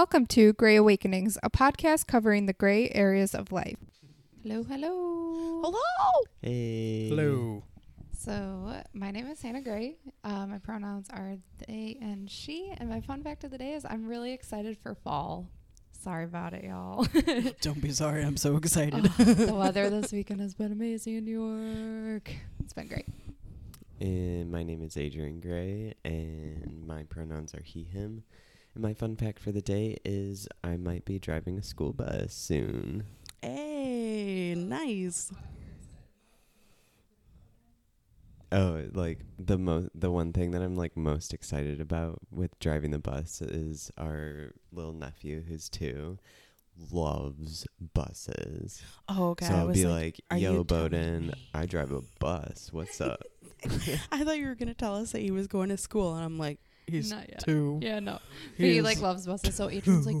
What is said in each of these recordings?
Welcome to Gray Awakenings, a podcast covering the gray areas of life. Hello, hello. Hello. Hey. Hello. So, my name is Hannah Gray. Uh, my pronouns are they and she. And my fun fact of the day is I'm really excited for fall. Sorry about it, y'all. Don't be sorry. I'm so excited. Oh, the weather this weekend has been amazing in New York. It's been great. And my name is Adrian Gray, and my pronouns are he, him. My fun fact for the day is I might be driving a school bus soon. hey, nice. Oh, like the mo- the one thing that I'm like most excited about with driving the bus is our little nephew who's two loves buses. Oh, okay. so I'll be like, like, "Yo, Bowden. I drive a bus. What's up?" I thought you were gonna tell us that he was going to school, and I'm like, he's Not yet. two. Yeah, no. He He, is- like loves buses. So Adrian's like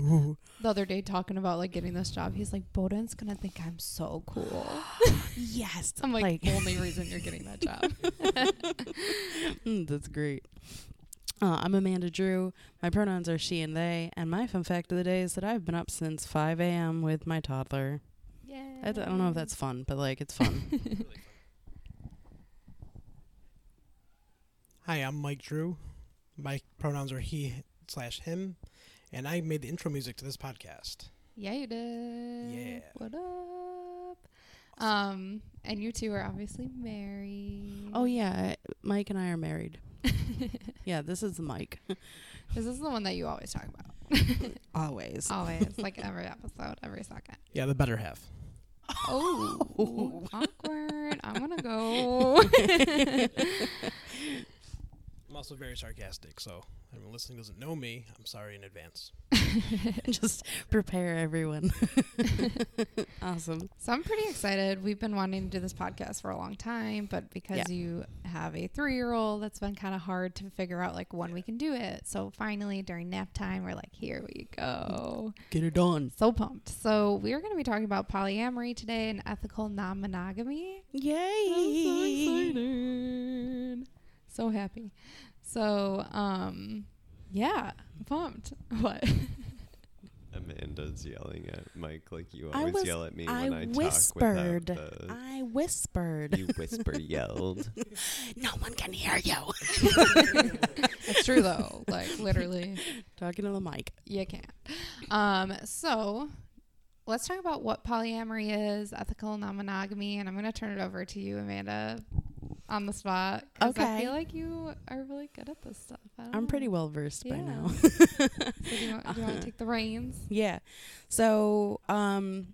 the other day talking about like getting this job. He's like, Bowden's gonna think I'm so cool. yes. I'm like, the only reason you're getting that job. Mm, that's great. Uh, I'm Amanda Drew. My pronouns are she and they, and my fun fact of the day is that I've been up since 5 a.m. with my toddler. Yeah. I, d- I don't know if that's fun, but like it's fun. Hi, I'm Mike Drew. My pronouns are he slash him, and I made the intro music to this podcast. Yeah, you did. Yeah. What up? Um, and you two are obviously married. oh yeah, Mike and I are married. Yeah, this is Mike. This is the one that you always talk about. Always. Always, like every episode, every second. Yeah, the better half. Oh, awkward. I'm gonna go. I'm also very sarcastic, so if anyone listening doesn't know me, I'm sorry in advance. Just prepare everyone. awesome. So I'm pretty excited. We've been wanting to do this podcast for a long time, but because Yeah. you have a three-year-old, that's been kind of hard to figure out like when we can do it. So finally, during nap time, we're like, here we go. Get it on. So pumped. So we're going to be talking about polyamory today and ethical non-monogamy. Yay! Excited. So happy. So, um, yeah, I'm pumped. What? Amanda's yelling at Mike like you always was- yell at me I when I whispered. talk without the. I whispered. You whisper yelled. no one can hear you. it's true though. Like literally, Talking to the mic. you can't. Um, so let's talk about what polyamory is, ethical non-monogamy, and I'm going to turn it over to you, Amanda, on the spot. Okay. I feel like you are really good at this stuff. I'm know. pretty well versed by now. So do you want, do you want to take the reins? yeah. So, um,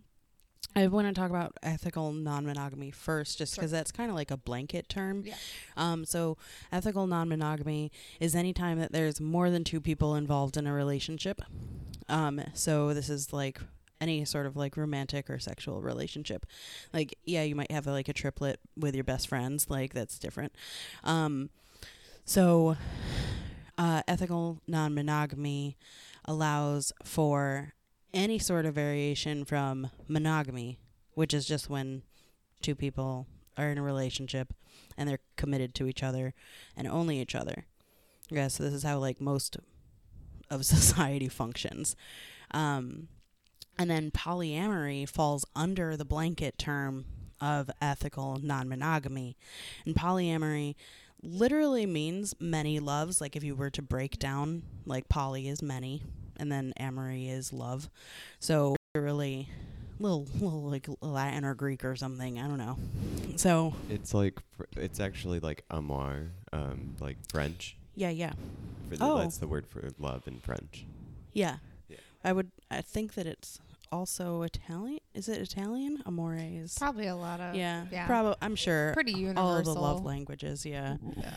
I want to talk about ethical non-monogamy first, just Sure. because that's kind of like a blanket term. Yeah. Um, so ethical non-monogamy is any time that there's more than two people involved in a relationship. Um, so this is like any sort of like romantic or sexual relationship. Like, yeah, you might have like a triplet with your best friends. Like that's different. Um, so uh, ethical non-monogamy allows for any sort of variation from monogamy, which is just when two people are in a relationship and they're committed to each other and only each other. Yeah, so this is how like most of society functions. Um, and then polyamory falls under the blanket term of ethical non-monogamy. And polyamory literally means many loves. Like if you were to break down, like poly is many, and then amory is love. So literally, little little like Latin or Greek or something. I don't know. So It's like it's actually like amour, um, like French. yeah, yeah, For the, Oh. That's the word for love in French. yeah. Yeah. I would. I think that it's also Italian. Is it Italian? Amores. Probably a lot of yeah, yeah. Probably. I'm sure. pretty universal. all of the love languages. Yeah. Yeah.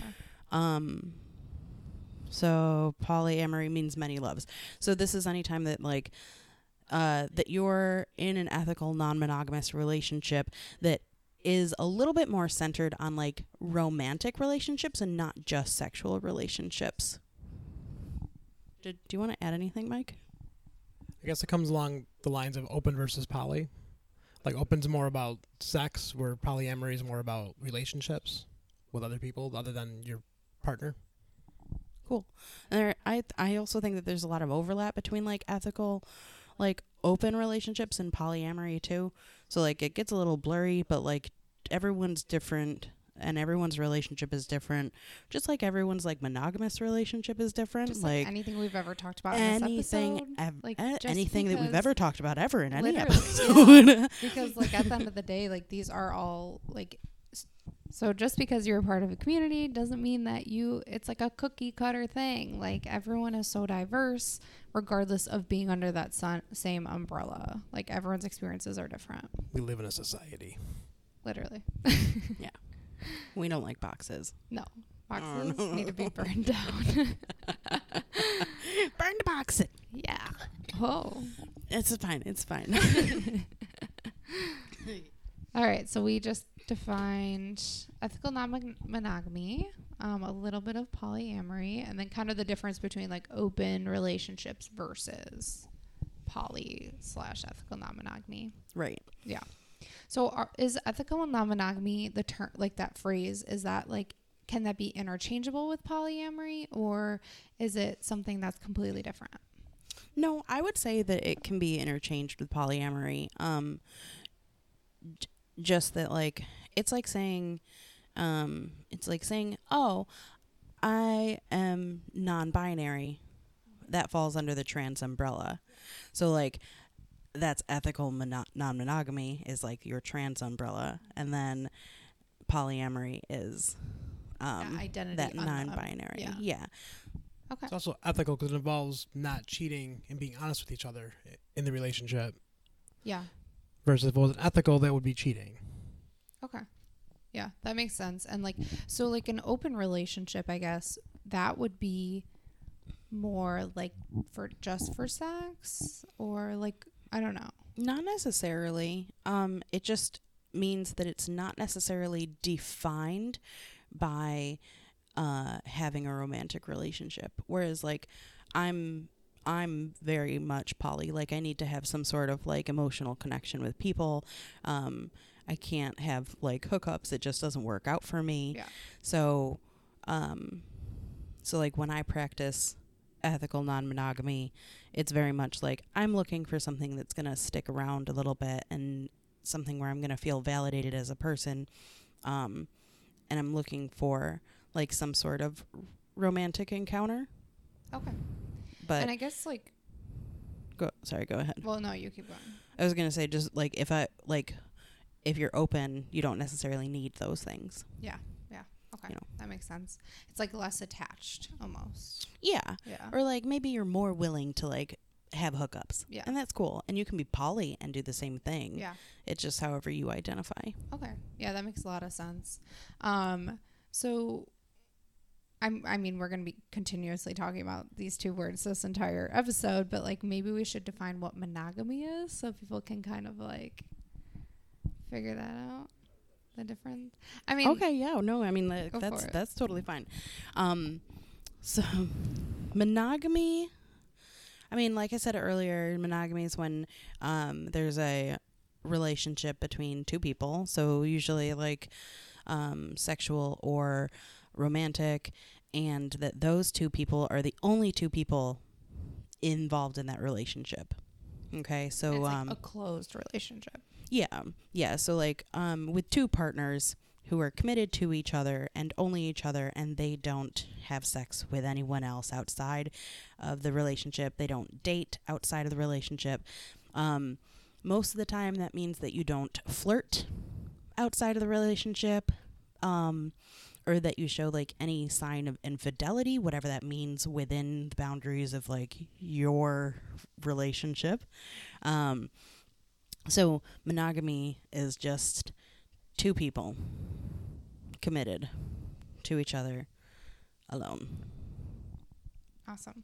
Um so polyamory means many loves. So this is any time that like uh that you're in an ethical non-monogamous relationship that is a little bit more centered on like romantic relationships and not just sexual relationships. Did, do you want to add anything, Mike? I guess it comes along the lines of open versus poly. Like open's more about sex, where polyamory is more about relationships with other people other than your partner. cool. And there, I I also think that there's a lot of overlap between like ethical, like open relationships and polyamory too. So like it gets a little blurry, but like everyone's different and everyone's relationship is different. Just like everyone's like monogamous relationship is different. Just like, like anything we've ever talked about anything, in ev- like, eh, anything that we've ever talked about ever in any Literally, episode. because like at the end of the day like these are all like so just because you're a part of a community doesn't mean that you it's like a cookie cutter thing like everyone is so diverse regardless of being under that sun, same umbrella like everyone's experiences are different We live in a society. literally we don't like boxes. no Oh, boxes no. need to be burned down Burn the box. yeah oh It's fine. It's fine. All right, so we just defined ethical non-monogamy, um, a little bit of polyamory, and then kind of the difference between like open relationships versus poly slash ethical non-monogamy. right. So, are, is ethical non-monogamy the term like that phrase? Is that like can that be interchangeable with polyamory, or is it something that's completely different? No, I would say that it can be interchanged with polyamory. Um, just that, like, it's like saying, um, it's like saying, oh, I am non-binary. That falls under the trans umbrella. So, like, that's ethical mono- non-monogamy is like your trans umbrella, and then polyamory is um, That identity that on the um, non-binary. yeah. yeah. Okay. It's also ethical because it involves not cheating and being honest with each other in the relationship. Yeah. Versus if it wasn't ethical, that would be cheating. Okay. Yeah, that makes sense. And like so like an open relationship, I guess, that would be more like for just for sex or like I don't know. Not necessarily. Um, it just means that it's not necessarily defined by uh, having a romantic relationship. Whereas, like, I'm I'm very much poly. Like, I need to have some sort of like emotional connection with people. Um, I can't have like hookups. It just doesn't work out for me. Yeah. So, um, so like when I practice ethical non-monogamy, it's very much like I'm looking for something that's going to stick around a little bit and something where I'm going to feel validated as a person. Um, and I'm looking for like some sort of romantic encounter. Okay. But and I guess like go, sorry, go ahead. well no, you keep going. I was going to say just like if I like if you're open, you don't necessarily need those things. Okay. You know. That makes sense. It's like less attached almost. Yeah. Yeah. Or like maybe you're more willing to like have hookups. Yeah. And that's cool. And you can be poly and do the same thing. Yeah. It's just however you identify. Okay. Yeah, that makes a lot of sense. Um, so I'm I mean, we're gonna be continuously talking about these two words this entire episode, but like maybe we should define what monogamy is so people can kind of like figure that out. The difference. I mean okay, yeah, no, I mean like, that's that's totally fine. Um so monogamy I mean, like I said earlier, monogamy is when um there's a relationship between two people. So usually like um sexual or romantic and that those two people are the only two people involved in that relationship. Okay? So like um a closed relationship. Yeah. Yeah. So like um with two partners who are committed to each other and only each other and they don't have sex with anyone else outside of the relationship. They don't date outside of the relationship. Um most of the time that means that you don't flirt outside of the relationship. Um or that you show like any sign of infidelity, whatever that means within the boundaries of like your relationship. Um so monogamy is just two people committed to each other alone. Awesome.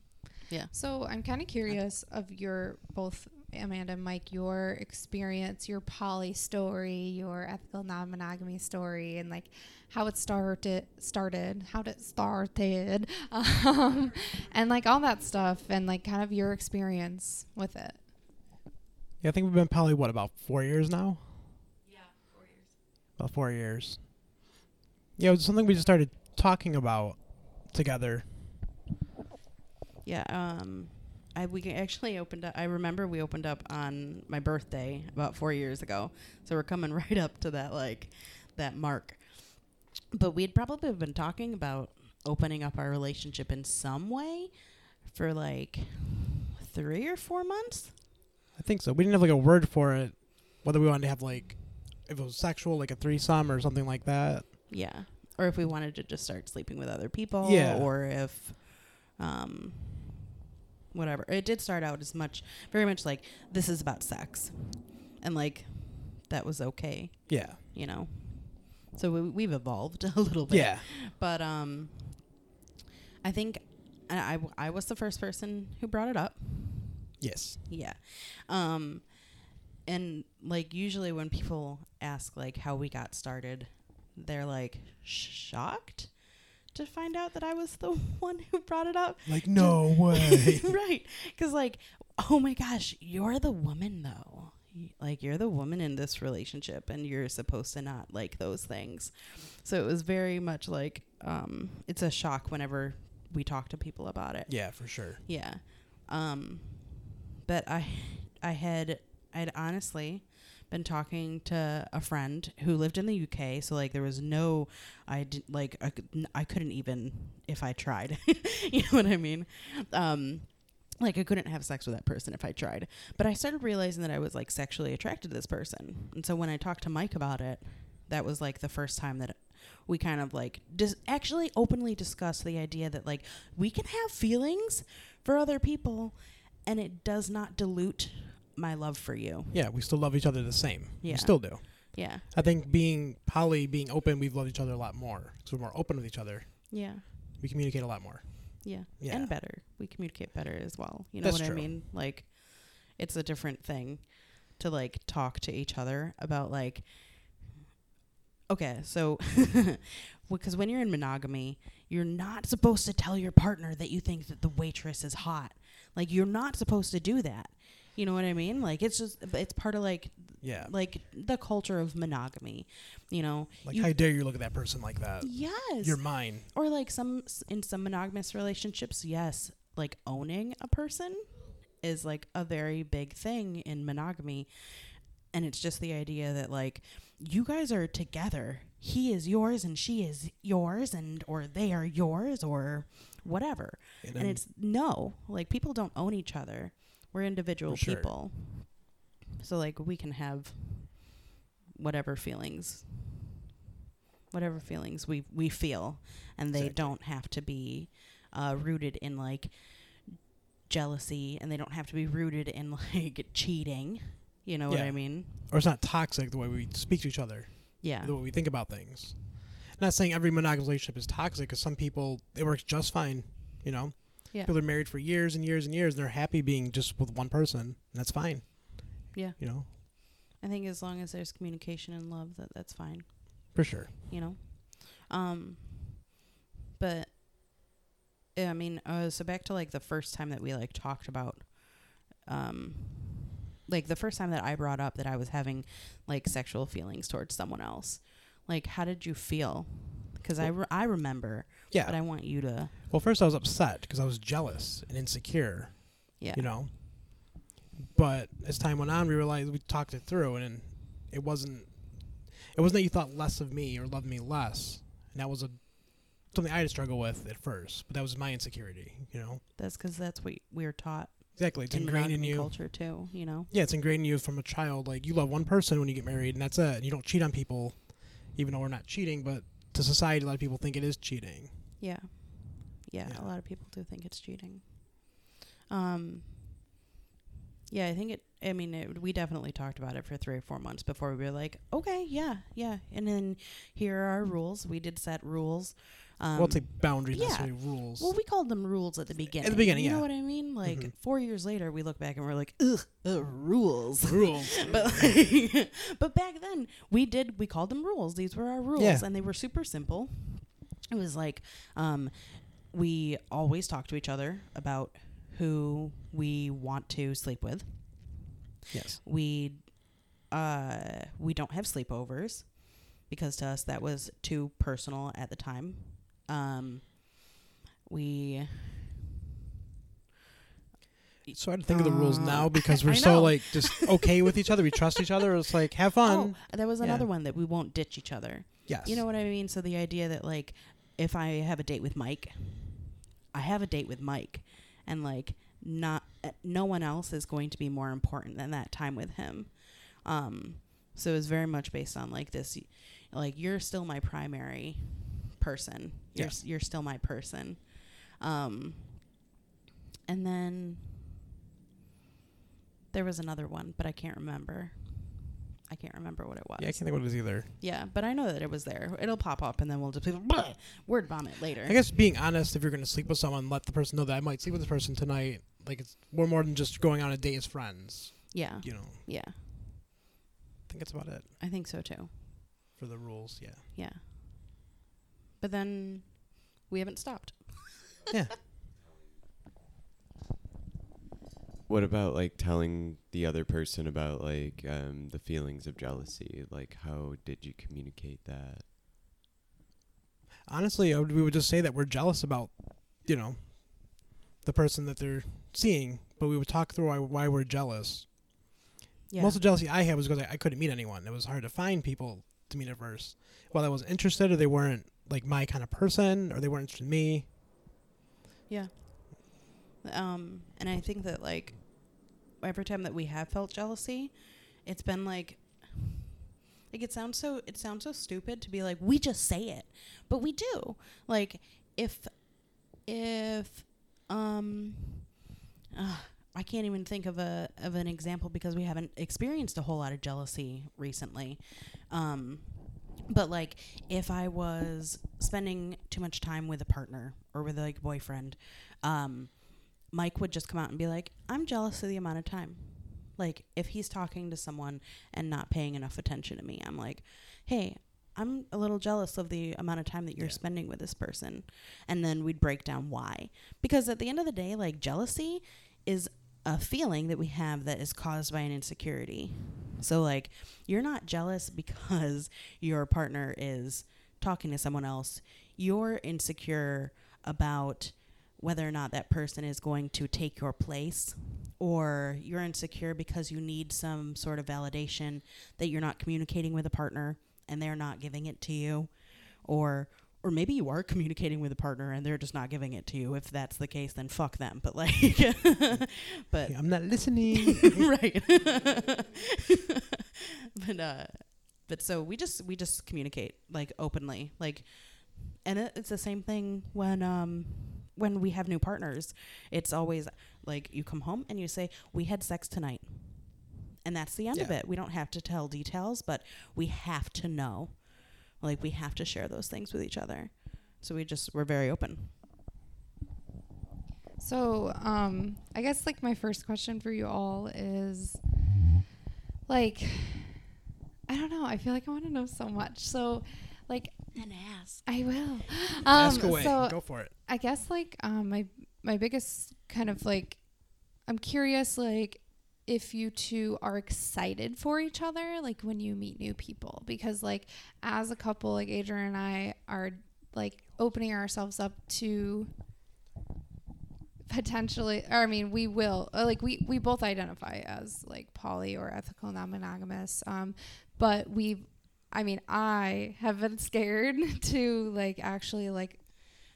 Yeah. So I'm kind of curious of your both Amanda and Mike, your experience, your poly story, your ethical non-monogamy story, and like how it started, started, how it started, um, and like all that stuff, and like kind of your experience with it. Yeah, I think we've been probably what about four years now. Yeah, four years. About four years. Yeah, it was something we just started talking about together. Yeah. Um, I we actually opened up. I remember we opened up on my birthday about four years ago. So we're coming right up to that like that mark. But we'd probably been talking about opening up our relationship in some way for like three or four months. I think so. We didn't have like a word for it, whether we wanted to have like if it was sexual, like a threesome or something like that. Yeah. Or if we wanted to just start sleeping with other people. Yeah. Or if, um, whatever. It did start out as much, very much like this is about sex, and like that was okay, Yeah. you know. So we, we've evolved a little bit. Yeah. But um, I think I, I I was the first person who brought it up. Yes. Yeah. Um and like usually when people ask like how we got started, they're like shocked to find out that I was the one who brought it up. Like no way. right. Cuz like oh my gosh, you're the woman though. Like you're the woman in this relationship and you're supposed to not like those things. So it was very much like um it's a shock whenever we talk to people about it. yeah, for sure. Yeah. Um but I I had I'd honestly been talking to a friend who lived in the UK, so like there was no I did like I, I couldn't even if I tried. you know what I mean? Um like I couldn't have sex with that person if I tried. But I started realizing that I was like sexually attracted to this person. And so when I talked to Mike about it, that was like the first time that we kind of like dis- actually openly discussed the idea that like we can have feelings for other people and it does not dilute my love for you. Yeah, we still love each other the same. Yeah. We still do. Yeah. I think being poly, being open, we've loved each other a lot more. So we're more open with each other. Yeah. We communicate a lot more. Yeah. Yeah. And better. We communicate better as well. You know That's what true. I mean? Like it's a different thing to like talk to each other about like okay, so because when you're in monogamy, you're not supposed to tell your partner that you think that the waitress is hot. Like you're not supposed to do that. You know what I mean? Like it's just it's part of like Yeah. like the culture of monogamy. You know, Like you- how dare you look at that person like that? yes, You're mine. or like some in some monogamous relationships, yes, like owning a person is like a very big thing in monogamy. And it's just the idea that like you guys are together. He is yours and she is yours and or they are yours or whatever. And, And it's no, like people don't own each other. We're individual sure. people. So like we can have whatever feelings whatever feelings we we feel and they Exactly. don't have to be uh, rooted in like jealousy and they don't have to be rooted in like cheating. You know what I mean? or it's not toxic the way we speak to each other, Yeah. the way we think about things. Not saying every monogamous relationship is toxic, because some people it works just fine. You know, Yeah. people are married for years and years and years, and they're happy being just with one person, and that's fine. Yeah. You know, I think as long as there's communication and love that that's fine. for sure. you know um but yeah, i mean uh so back to like the first time that we like talked about um like the first time that i brought up that i was having like sexual feelings towards someone else like how did you feel because I, re- I remember Yeah. but i want you to Well, first I was upset because I was jealous and insecure. yeah You know. But as time went on, we realized we talked it through, and it wasn't. It wasn't that you thought less of me or loved me less, and that was a something I had to struggle with at first. But that was my insecurity. You know. that's because that's what we were taught Exactly. It's in ingrained in you. culture too you know Yeah, it's ingrained in you from a child. Like you love one person when you get married, and that's it. And you don't cheat on people, even though we're not cheating. But to society, a lot of people think it is cheating. Yeah. yeah. Yeah. a lot of people do think it's cheating. Um Yeah, I think it I mean, it, we definitely talked about it for 3 or 4 months before we were like, "Okay, yeah, yeah." And then here are our rules. We did set rules. Um well, it's like boundaries, yeah. necessarily rules. well, we called them rules at the beginning. At the beginning, you yeah. know what I mean? Like Mhm. 4 years later, we look back and we're like, "Ugh, uh, rules." rules. but like, but back then we did we called them rules these were our rules Yeah. and they were super simple it was like um we always talk to each other about who we want to sleep with yes. we uh we don't have sleepovers because to us that was too personal at the time um we So I had to think of the rules Uh, now because we're so like just okay with each other. We trust each other. It's like have fun. Oh, there was Yeah. another one that we won't ditch each other. yes. You know what I mean? So the idea that like if I have a date with Mike, I have a date with Mike and like not uh, no one else is going to be more important than that time with him. Um so it's very much based on like this like you're still my primary person. You're Yeah. s- you're still my person. Um and then there was another one, but I can't remember. I can't remember what it was. Yeah, I can't think what it is either. Yeah, but I know that it was there. It'll pop up, and then we'll just be word vomit later. I guess being honest, if you're going to sleep with someone, let the person know that I might sleep with this person tonight. Like it's we're more than just going on a date as friends. Yeah, You know, yeah, I think that's about it I think so too. for the rules. Yeah. Yeah, but then we haven't stopped. Yeah. What about like telling the other person about like um, the feelings of jealousy? Like, how did you communicate that? Honestly, I would, we would just say that we're jealous about, you know, the person that they're seeing, but we would talk through why, why we're jealous. Yeah, Most of the jealousy I had was because I, I couldn't meet anyone. It was hard to find people to meet at first. Well, I wasn't interested, or they weren't like my kind of person, or they weren't interested in me. yeah. Um, and I think that like every time that we have felt jealousy, it's been like. Like it sounds so it sounds so stupid to be like we just say it, but we do. Like if if um uh, I can't even think of a of an example because we haven't experienced a whole lot of jealousy recently. Um, but like if I was spending too much time with a partner or with like a boyfriend, um, Mike would just come out and be like, "I'm jealous of the amount of time." Like if he's talking to someone and not paying enough attention to me, I'm like, "Hey, I'm a little jealous of the amount of time that you're Yeah. spending with this person." And then we'd break down why. Because at the end of the day, like jealousy is a feeling that we have that is caused by an insecurity. So like you're not jealous because your partner is talking to someone else. You're insecure about whether or not that person is going to take your place or you're insecure because you need some sort of validation that you're not communicating with a partner and they're not giving it to you or or maybe you are communicating with a partner and they're just not giving it to you. If that's the case then fuck them but like but I'm not listening. right. But uh but so we just we just communicate like openly like and it, it's the same thing when um when we have new partners. It's always like you come home and you say we had sex tonight. And that's the end of it. We don't have to tell details but we have to know like we have to share those things with each other so we just we're very open So, um, I guess like my first question for you all is like, I don't know. I feel like I want to know so much. So, like, and ask I will. Um, Ask away. So Go for it. I guess like um, my my biggest kind of like, I'm curious like if you two are excited for each other like when you meet new people. Because like as a couple like Adrian and I are like opening ourselves up to potentially or i mean we will uh, like we we both identify as like poly or ethical non-monogamous um but we've i mean i have been scared to like actually like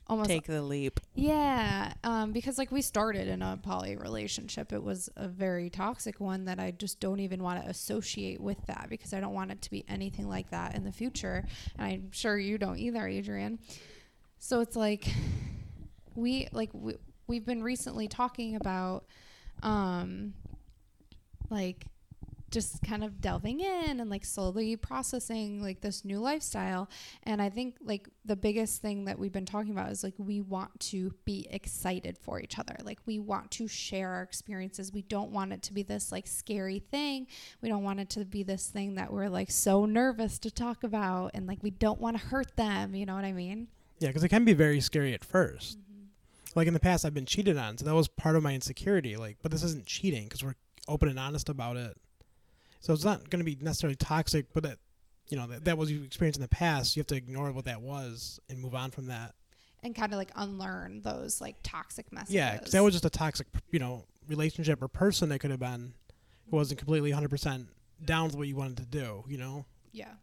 almost take the leap. Yeah um because like we started in a poly relationship. It was a very toxic one that i just don't even want to associate with that because i don't want it to be anything like that in the future. And i'm sure you don't either adrian. So it's like we like we, we've been recently talking about um like just kind of delving in and like slowly processing like this new lifestyle. And i think like the biggest thing that we've been talking about is like we want to be excited for each other. Like we want to share our experiences. We don't want it to be this like scary thing. We don't want it to be this thing that we're like so nervous to talk about and like we don't want to hurt them. You know what i mean? Yeah, because it can be very scary at 1st mm-hmm. Like in the past, I've been cheated on, so that was part of my insecurity. Like, but this isn't cheating because we're open and honest about it. So it's not going to be necessarily toxic, but that you know that, that was you experienced in the past. You have to ignore what that was and move on from that. and kind of like unlearn those like toxic messages Yeah, because that was just a toxic, you know, relationship or person it could have been who wasn't completely 100% down with what you wanted to do, you know? Yeah.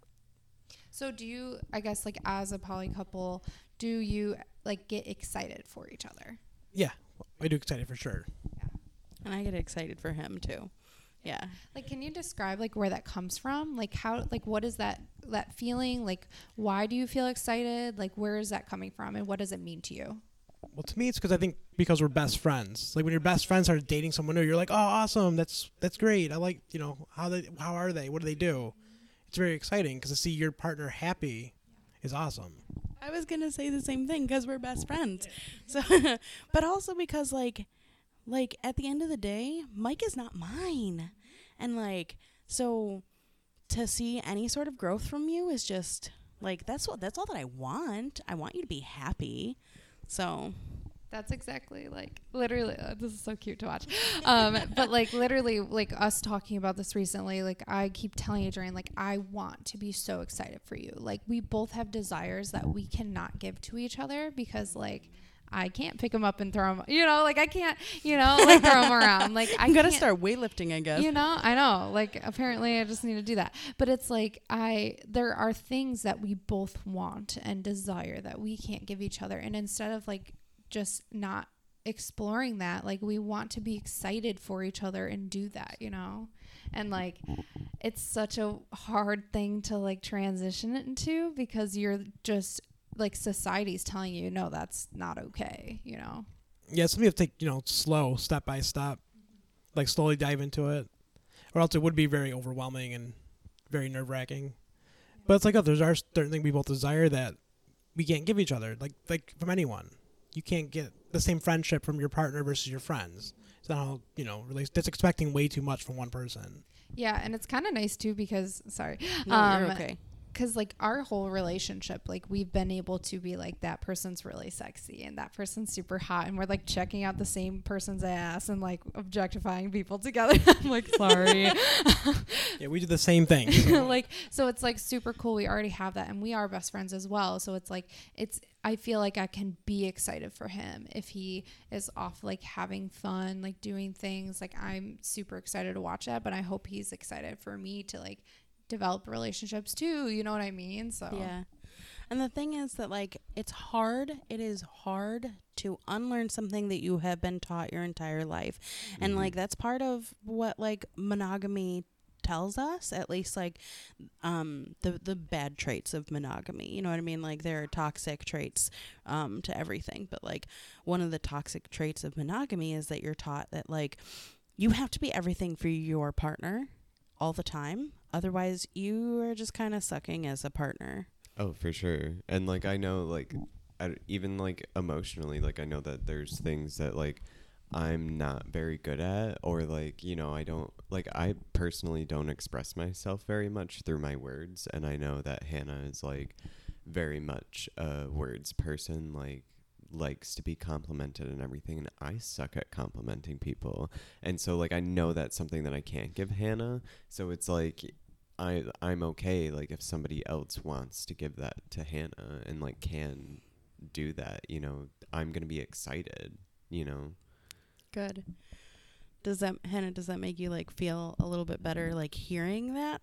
So do you I guess like as a poly couple, do you like get excited for each other? Yeah, I do excited for sure. Yeah. And I get excited for him too. Yeah. Like can you describe like where that comes from? Like how like what is that that feeling? Like why do you feel excited? Like where is that coming from and what does it mean to you? Well, to me, it's because I think because we're best friends. Like when your best friends are dating someone new, you're like, oh, awesome, that's that's great. I like, you know, how they, how are they? What do they do? It's very exciting because to see your partner happy is awesome. I was gonna say the same thing because we're best friends. So, but also because like, like at the end of the day, Mike is not mine, and like so, to see any sort of growth from you is just like that's what that's all that I want. I want you to be happy. So That's exactly like literally. Uh, this is so cute to watch. Um, but like literally, like us talking about this recently. Like I keep telling Adrian, like I want to be so excited for you. Like we both have desires that we cannot give to each other because like. I can't pick them up and throw them, you know, like I can't, you know, like throw them around. Like I I'm gonna start weightlifting, I guess. you know, I know. Like apparently I just need to do that. But it's like I there are things that we both want and desire that we can't give each other. And instead of like just not exploring that, like we want to be excited for each other and do that, you know? And like it's such a hard thing to like transition it into because you're just like society's telling you no that's not okay, you know. Yeah, something you have to take, you know, slow, step by step, like slowly dive into it, or else it would be very overwhelming and very nerve wracking. But it's like, oh, there's our certain thing we both desire that we can't give each other, like like from anyone. You can't get the same friendship from your partner versus your friends. It's not how you know. Really, that's expecting way too much from one person. Yeah, and it's kind of nice too because sorry. no, you're Um, okay. Because like our whole relationship like we've been able to be like that person's really sexy and that person's super hot and we're like checking out the same person's ass and like objectifying people together. I'm like sorry. Yeah, we do the same thing. so- like so it's like super cool. We already have that and we are best friends as well. So it's like it's i feel like i can be excited for him if he is off like having fun like doing things. Like i'm super excited to watch that but i hope he's excited for me to like develop relationships too you know what i mean so Yeah. And the thing is that like it's hard, it is hard to unlearn something that you have been taught your entire life. And like that's part of what like monogamy tells us, at least like um the the bad traits of monogamy. You know what I mean? Like there are toxic traits um to everything, but like one of the toxic traits of monogamy is that you're taught that like you have to be everything for your partner all the time. Otherwise, you are just kind of sucking as a partner. Oh, for sure. And like I know like I, even like emotionally like I know that there's things that like I'm not very good at or like, you know, I don't like I personally don't express myself very much through my words and I know that Hannah is like very much a words person like likes to be complimented and everything and I suck at complimenting people. And so like I know that's something that I can't give Hannah. So it's like I I'm okay like if somebody else wants to give that to Hannah and like can do that, you know, I'm going to be excited, you know. Good. Does that Hannah? Does that make you like feel a little bit better, like hearing that?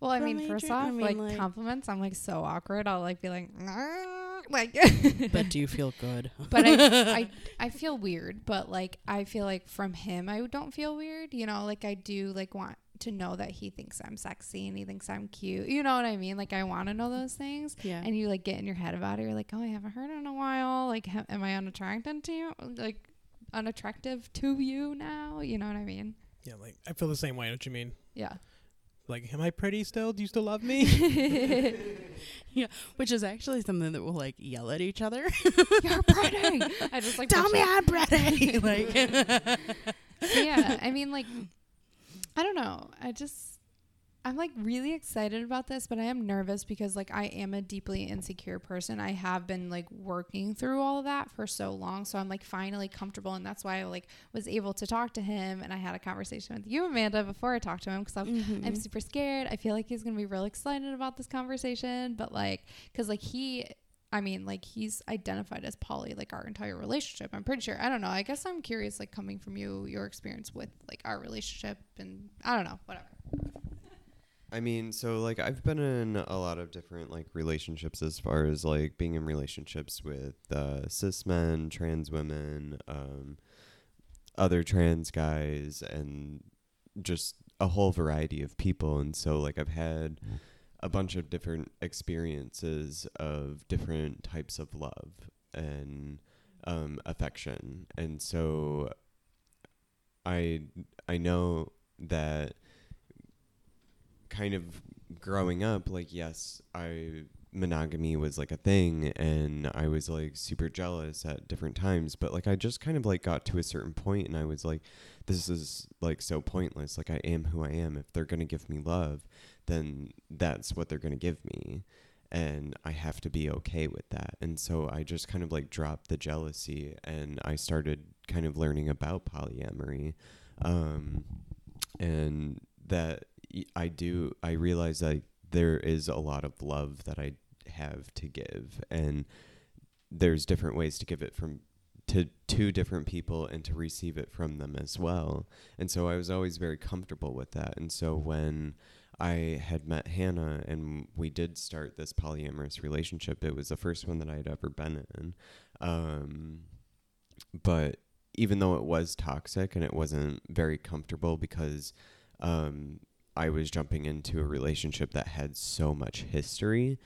Well, I mean, first Adrian? I off, mean, like, like- compliments, I'm like so awkward. I'll like be like, like, But do you feel good? but I, I, I feel weird. But like, I feel like from him, I don't feel weird. You know, like I do like want to know that he thinks I'm sexy and he thinks I'm cute. You know what I mean? Like I want to know those things. yeah. And you like get in your head about it. You're like, oh, I haven't heard it in a while. Like, ha- am I unattracted to you? Like, unattractive to you now? You know what I mean? yeah, like I feel the same way. What you mean? Yeah. Like, am I pretty still? Do you still love me? Yeah, which is actually something that we'll like yell at each other. You're pretty. I just like Tell me. I'm pretty. like, yeah, I mean, like, I don't know. I just, I'm like really excited about this, but I am nervous because like I am a deeply insecure person. I have been like working through all of that for so long, so I'm like finally comfortable, and that's why I like was able to talk to him, and I had a conversation with you, Amanda, before I talked to him because I'm. Mhm. I'm super scared. I feel like he's gonna be real excited about this conversation, but like, cause like he I mean, like he's identified as poly like our entire relationship. I'm pretty sure. I don't know. I guess I'm curious, like coming from you, your experience with like our relationship, and I don't know, whatever. I mean, so like I've been in a lot of different like relationships as far as like being in relationships with uh, cis men, trans women, um, other trans guys, and just a whole variety of people. And so like I've had a bunch of different experiences of different types of love and um, affection. And so I I know that kind of growing up, like yes, I monogamy was like a thing and I was like super jealous at different times, but like I just kind of like got to a certain point and I was like this is like so pointless. Like I am who I am. If they're going to give me love, then that's what they're going to give me and I have to be okay with that. And so I just kind of like dropped the jealousy and I started kind of learning about polyamory. Um, and that I do, I realize that there is a lot of love that I have to give. And there's different ways to give it from to two different people and to receive it from them as well. And so I was always very comfortable with that. And so when I had met Hannah and we did start this polyamorous relationship. It was the first one that I had ever been in. Um, but even though it was toxic and it wasn't very comfortable because um, I was jumping into a relationship that had so much history,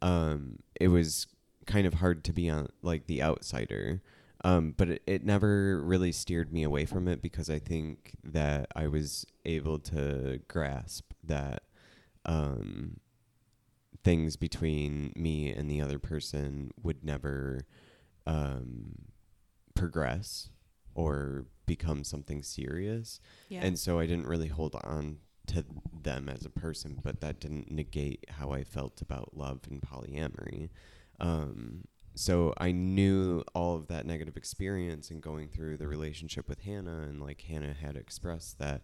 um, it was kind of hard to be on like the outsider. Um, but it, it never really steered me away from it because I think that I was able to grasp that um, things between me and the other person would never um, progress or become something serious. Yeah. And so I didn't really hold on to them as a person, but that didn't negate how I felt about love and polyamory. Um, so I knew all of that negative experience and going through the relationship with Hannah, and like Hannah had expressed that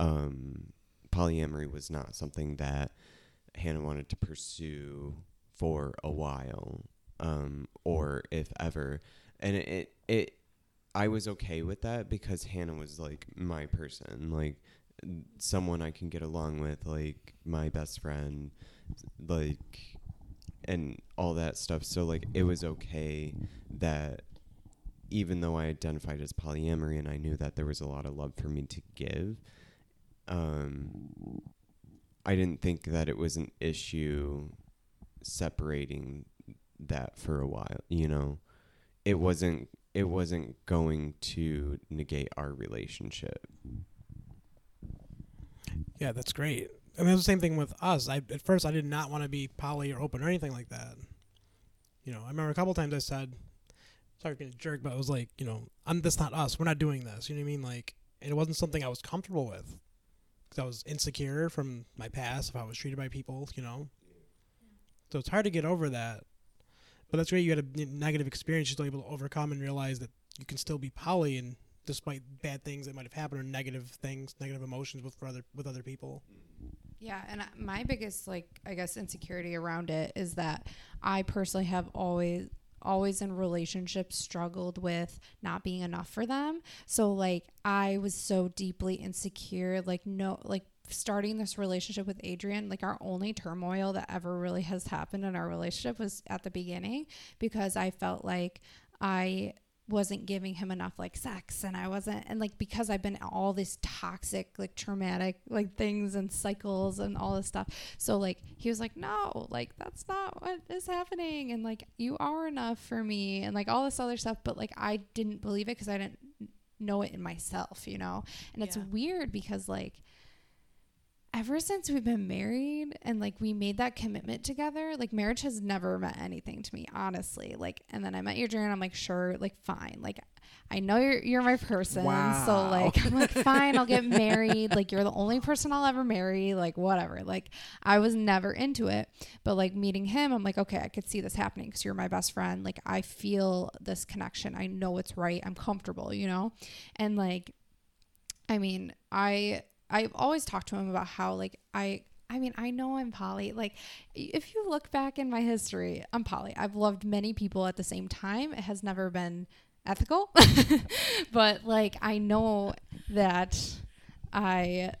um, polyamory was not something that Hannah wanted to pursue for a while, um, or if ever. And it, it, it, I was okay with that because Hannah was like my person, like someone I can get along with, like my best friend, like, and all that stuff. So like it was okay that even though I identified as polyamory and I knew that there was a lot of love for me to give, um, I didn't think that it was an issue separating that for a while. You know, it wasn't. It wasn't going to negate our relationship. Yeah, that's great. I mean, it's the same thing with us. I at first I did not want to be poly or open or anything like that. You know, I remember a couple times I said, "Sorry, being a jerk," but I was like, you know, I'm that's not us. We're not doing this. You know what I mean? Like, it wasn't something I was comfortable with. 'Cause I was insecure from my past how I was treated by people. You know, so it's hard to get over that. But that's great. You had a negative experience. You're still able to overcome and realize that you can still be poly and despite bad things that might have happened or negative things, negative emotions with other with other people. Yeah, and my biggest like I guess insecurity around it is that I personally have always always in relationships struggled with not being enough for them. So like I was so deeply insecure like no like starting this relationship with Adrian like our only turmoil that ever really has happened in our relationship was at the beginning because I felt like I wasn't giving him enough like sex and I wasn't and like because I've been all these toxic like traumatic like things and cycles and all this stuff. So like he was like no like that's not what is happening and like you are enough for me and like all this other stuff but like I didn't believe it because I didn't know it in myself you know? And it's weird because like ever since we've been married and like we made that commitment together, like marriage has never meant anything to me, honestly. Like, and then I met your Adrian, I'm like, sure, like, fine. Like, I know you're you're my person, so like, I'm like, fine, I'll get married. Like, you're the only person I'll ever marry. Like, whatever. Like, I was never into it, but like meeting him, I'm like, okay, I could see this happening because you're my best friend. Like, I feel this connection. I know it's right. I'm comfortable, you know, and like I mean, I I've always talked to him about how like I I mean, I know I'm poly. Like, if you look back in my history, I'm poly. I've loved many people at the same time. It has never been ethical, but like, I know that I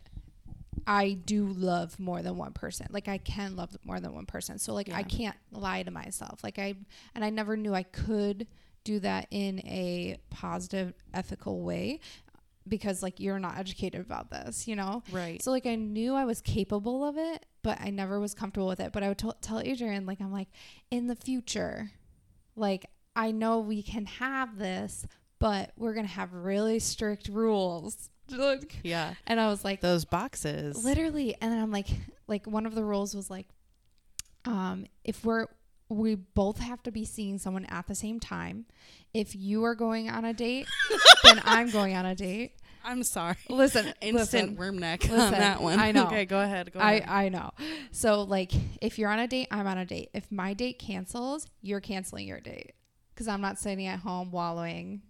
I do love more than one person. Like I can love more than one person. So like I can't lie to myself. Like I and I never knew I could do that in a positive ethical way because like you're not educated about this, you know? Right. So like I knew I was capable of it, but I never was comfortable with it. But I would t- tell Adrian like I'm like in the future, like I know we can have this, but we're gonna have really strict rules. Like, yeah. and I was like, Those boxes. literally, and then I'm like, like one of the rules was like, um, if we're we both have to be seeing someone at the same time. If you are going on a date, then I'm going on a date. I'm sorry. Listen, Instant listen. worm neck Listen, on that one. I know. Okay, go ahead. Go I, ahead. I know. So like if you're on a date, I'm on a date. If my date cancels, you're canceling your date cuz I'm not sitting at home wallowing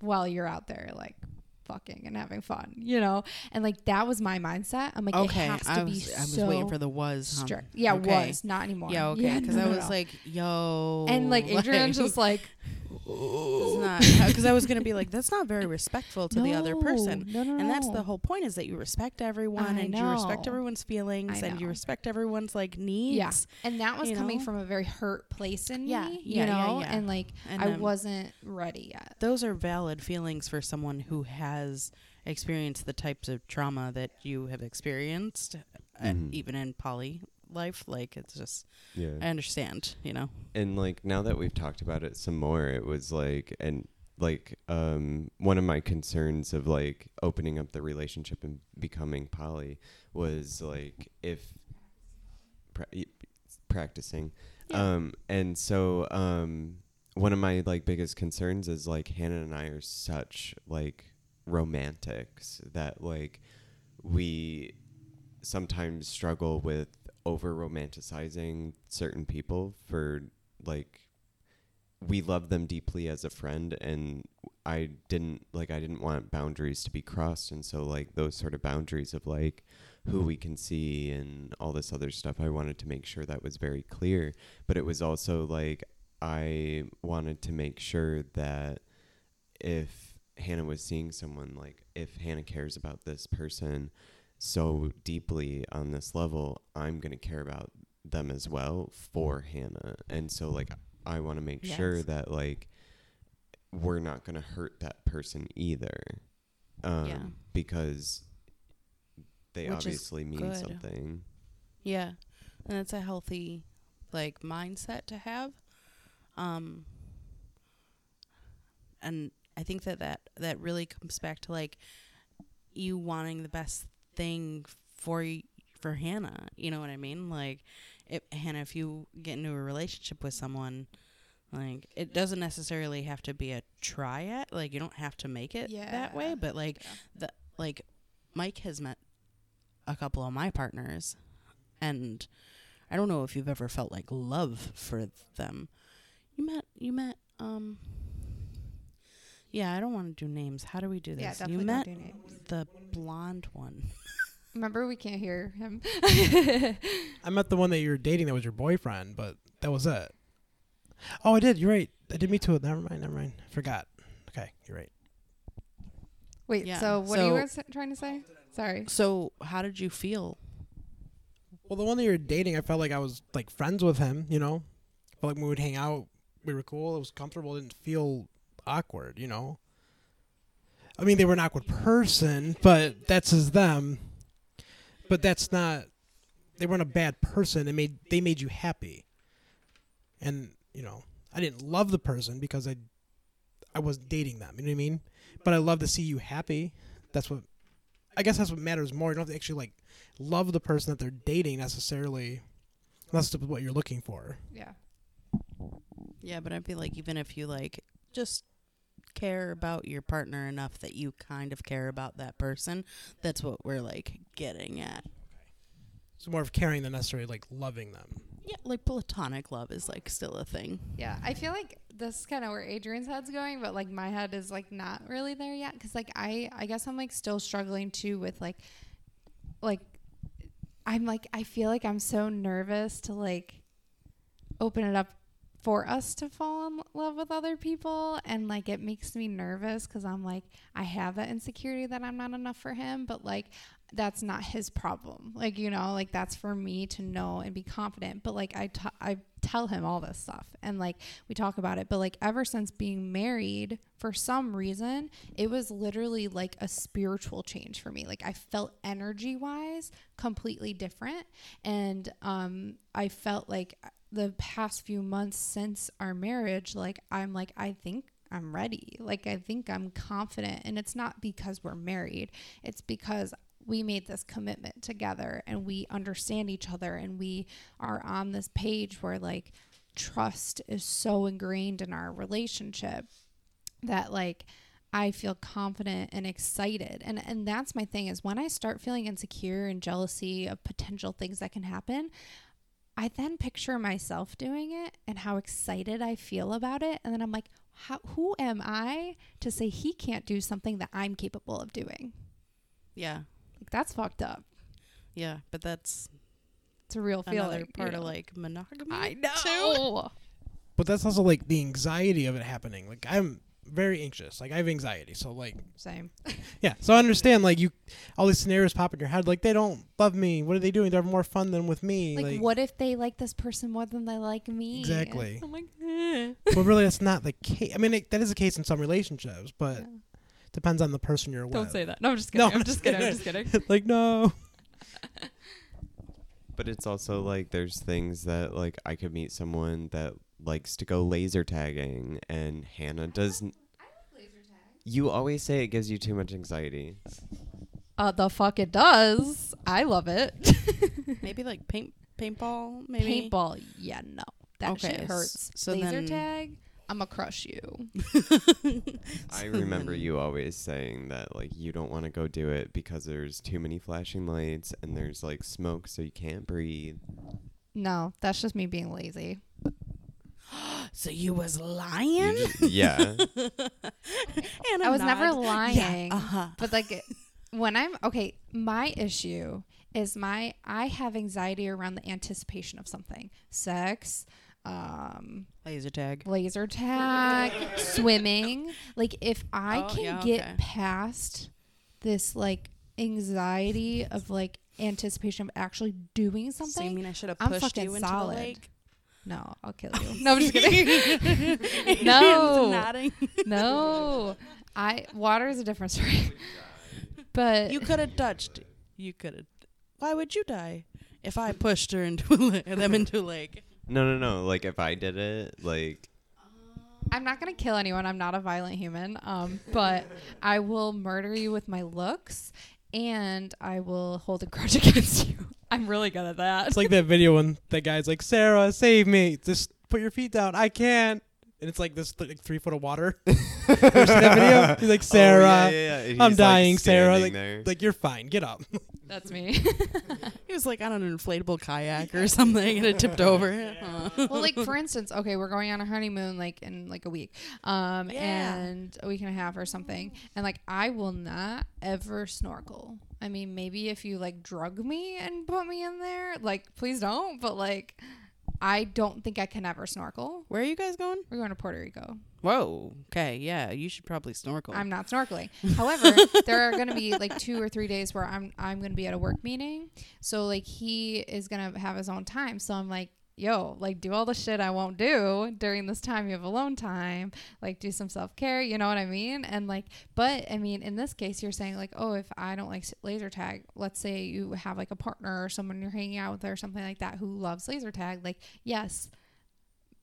while you're out there like fucking and having fun, you know? And like that was my mindset. I'm like okay, it has to I be was, I was so waiting for the was. huh? strict. Yeah, Okay. was not anymore. Yeah, okay. Because no, I no, was no. like, yo. and like Adrian's just like because I was gonna be like, that's not very respectful to the other No, person. No, no, And that's no. the whole point is that you respect everyone I and you respect know. everyone's feelings I and you know. respect everyone's like needs. Yeah. And that was you coming know? from a very hurt place in Yeah, me, yeah, you yeah, know? yeah. And like And I then- wasn't ready yet. Those are valid feelings for someone who has experienced the types of trauma that you have experienced, uh, Mhm. even in poly life. Like it's just, Yeah. I understand, you know. and like now that we've talked about it some more it was like and like um one of my concerns of like opening up the relationship and becoming poly was like if pra- practicing Yeah. um and so um one of my like biggest concerns is like Hannah and I are such like romantics that like we sometimes struggle with over romanticizing certain people for like we love them deeply as a friend and I didn't like I didn't want boundaries to be crossed. And so like those sort of boundaries of like who we can see and all this other stuff I wanted to make sure that was very clear. But it was also like I wanted to make sure that if Hannah was seeing someone like if Hannah cares about this person so deeply on this level, I'm going to care about them as well for Hannah. And so like I want to make sure that like we're not going to hurt that person either. Um Yeah. because they Which obviously mean good. something. Yeah, and it's a healthy like mindset to have. Um, and I think that that that really comes back to like you wanting the best thing for for Hannah. You know what I mean? Like, if Hannah, if you get into a relationship with someone. Like it doesn't necessarily have to be a triad. Like you don't have to make it yeah. that way. But like Yeah. the like Mike has met a couple of my partners and I don't know if you've ever felt like love for them. You met you met um Yeah, I don't want to do names. How do we do this? Yeah, you definitely met don't do names. the blonde one. Remember, we can't hear him. I met the one that you were dating that was your boyfriend, but that was it. Oh, I did. You're right. I did meet two. Never mind. Never mind. I forgot. Okay, you're right. Wait, Yeah, so what are you so- guys trying to say? Sorry. So, how did you feel? Well, the one that you were dating, I felt like I was like friends with him. You know, I felt like when we would hang out, we were cool. It was comfortable. It didn't feel awkward. You know. I mean, they were an awkward person, but that's as them. But that's not. They weren't a bad person. They made they made you happy. And you know, I didn't love the person because I, I was dating them. You know what I mean? But I love to see you happy. That's what. I guess that's what matters more. You don't have to actually like love the person that they're dating necessarily, that's what you're looking for. Yeah. Yeah, but I feel like even if you like just care about your partner enough that you kind of care about that person, that's what we're like getting at. It's more of caring than necessarily like loving them. Yeah, like platonic love is like still a thing. Yeah. I feel like this is kind of where Adrian's head's going, but like my head is like not really there yet. Cause like I, I guess I'm like still struggling too with like, like I'm like I feel like I'm so nervous to like open it up for us to fall in love with other people and like it makes me nervous cuz I'm like I have that insecurity that I'm not enough for him but like that's not his problem. Like you know like that's for me to know and be confident. But like I t- I tell him all this stuff and like we talk about it. But like ever since being married for some reason it was literally like a spiritual change for me. Like I felt energy wise completely different and um I felt like the past few months since our marriage, like I'm like, I think I'm ready. Like I think I'm confident. And it's not because we're married. It's because we made this commitment together and we understand each other and we are on this page where like trust is so ingrained in our relationship that like I feel confident and excited. And and that's my thing is when I start feeling insecure and jealousy of potential things that can happen, I then picture myself doing it and how excited I feel about it. And then I'm like, how, who am I to say he can't do something that I'm capable of doing? Yeah. Like, that's fucked up. Yeah. But that's It's a real feeling. another part you of like monogamy. I too. But that's also like the anxiety of it happening. Like I'm very anxious. Like I have anxiety. So like Same. yeah. So I understand like you all these scenarios pop in your head. Like they don't love me. What are they doing? They're more fun than with me. Like, what if they like this person more than they like me? Exactly. I'm like, eh. But really, that's not the case. I mean, it, that is the case in some relationships, but Yeah. depends on the person you're with. Don't say that. No, I'm just kidding. No, kidding. I'm just kidding. I'm just kidding. like no. But it's also like there's things that like I could meet someone that likes to go laser tagging and Hannah doesn't. I like laser tags. You always say it gives you too much anxiety. Uh, the fuck it does. I love it. Maybe like paint paintball. Maybe Paintball, yeah, no, that Okay, shit hurts. so Laser then- tag, I'ma crush you. I remember you always saying that like you don't want to go do it because there's too many flashing lights and there's like smoke so you can't breathe. No, that's just me being lazy. So you was You lying? yeah. and I was never lying. Yeah. Uh huh. But like when I'm okay, my issue is my I have anxiety around the anticipation of something. Sex, um, Laser tag. laser tag, swimming. Like if I Oh, can yeah, get okay. past this like anxiety of like anticipation of actually doing So you mean I should have pushed you into solid. the lake? No, I'll kill you. No, I'm just kidding. No. No. I water is a different story. But You could have touched. You could have. Why would you die? If I pushed her into a lake, them into a lake. No, no, no. Like if I did it, like I'm not gonna kill anyone. I'm not a violent human. Um, but I will murder you with my looks, and I will hold a grudge against you. I'm really good at that. It's like that video when that guy's like, "Sarah, save me! Just put your feet down. I can't." And it's like this like three foot of water. you seen that video? He's like, "Sarah, Oh, yeah, yeah, yeah. I'm he's, like, dying, Sarah." standing Like, there. like you're fine. Get up. That's me. He was like on an inflatable kayak or something, and it tipped over. Well, like for instance, okay, we're going on a honeymoon like in like a week, um, Yeah. and a week and a half or something, and like I will not ever snorkel. I mean, maybe if you like drug me and put me in there, like please don't. But like, I don't think I can ever snorkel. Where are you guys going? We're going to Puerto Rico. Whoa. Okay. Yeah, you should probably snorkel. I'm not snorkeling. However, there are going to be like two or three days where I'm I'm going to be at a work meeting. So like he is going to have his own time. So I'm like, yo, like do all the shit I won't do during this time you have alone time. Like do some self care. You know what I mean? And like, but I mean, in this case, you're saying like, oh, if I don't like laser tag, let's say you have like a partner or someone you're hanging out with or something like that who loves laser tag. Like, yes.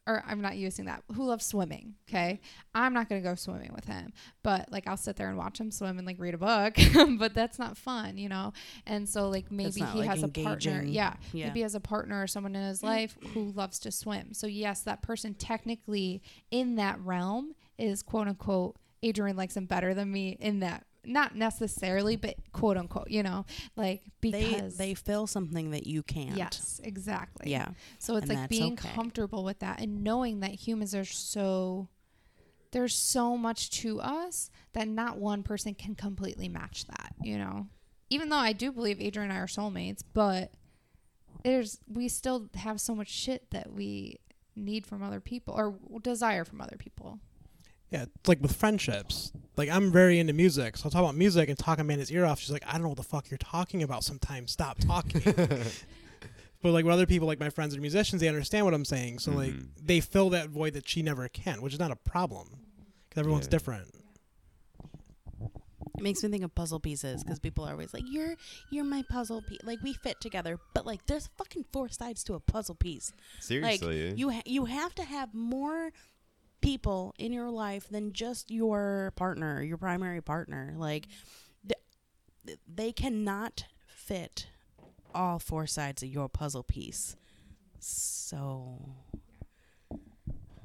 Or I'm not using that. Who loves swimming? Okay. I'm not going to go swimming with him but like I'll sit there and watch him swim and like read a book, but that's not fun, you know. And so like maybe he like, has a partner, yeah, Yeah. maybe he has a partner or someone in his life who loves to swim. So yes, that person technically in that realm is quote unquote Adrian likes him better than me in that. Not necessarily, but quote unquote, you know, like because they fill something that you can't. yes, exactly. Yeah. So it's And like being okay. comfortable with that and knowing that humans are so there's so much to us that not one person can completely match that, you know. Even though I do believe Adrian and I are soulmates, but there's we still have so much shit that we need from other people or desire from other people. Yeah, it's like with friendships. Like I'm very into music, so I'll talk about music and talk Amanda's ear off. She's like, I don't know what the fuck you're talking about. Sometimes stop talking. but like with other people, like my friends are musicians, they understand what I'm saying. So like Mhm. they fill that void that she never can, which is not a problem because everyone's Yeah. different. It makes me think of puzzle pieces because people are always like, "You're you're my puzzle piece." Like we fit together, but like there's fucking four sides to a puzzle piece. Seriously. Like you ha- you have to have more people in your life than just your partner, your primary partner. Like th- they cannot fit all four sides of your puzzle piece. So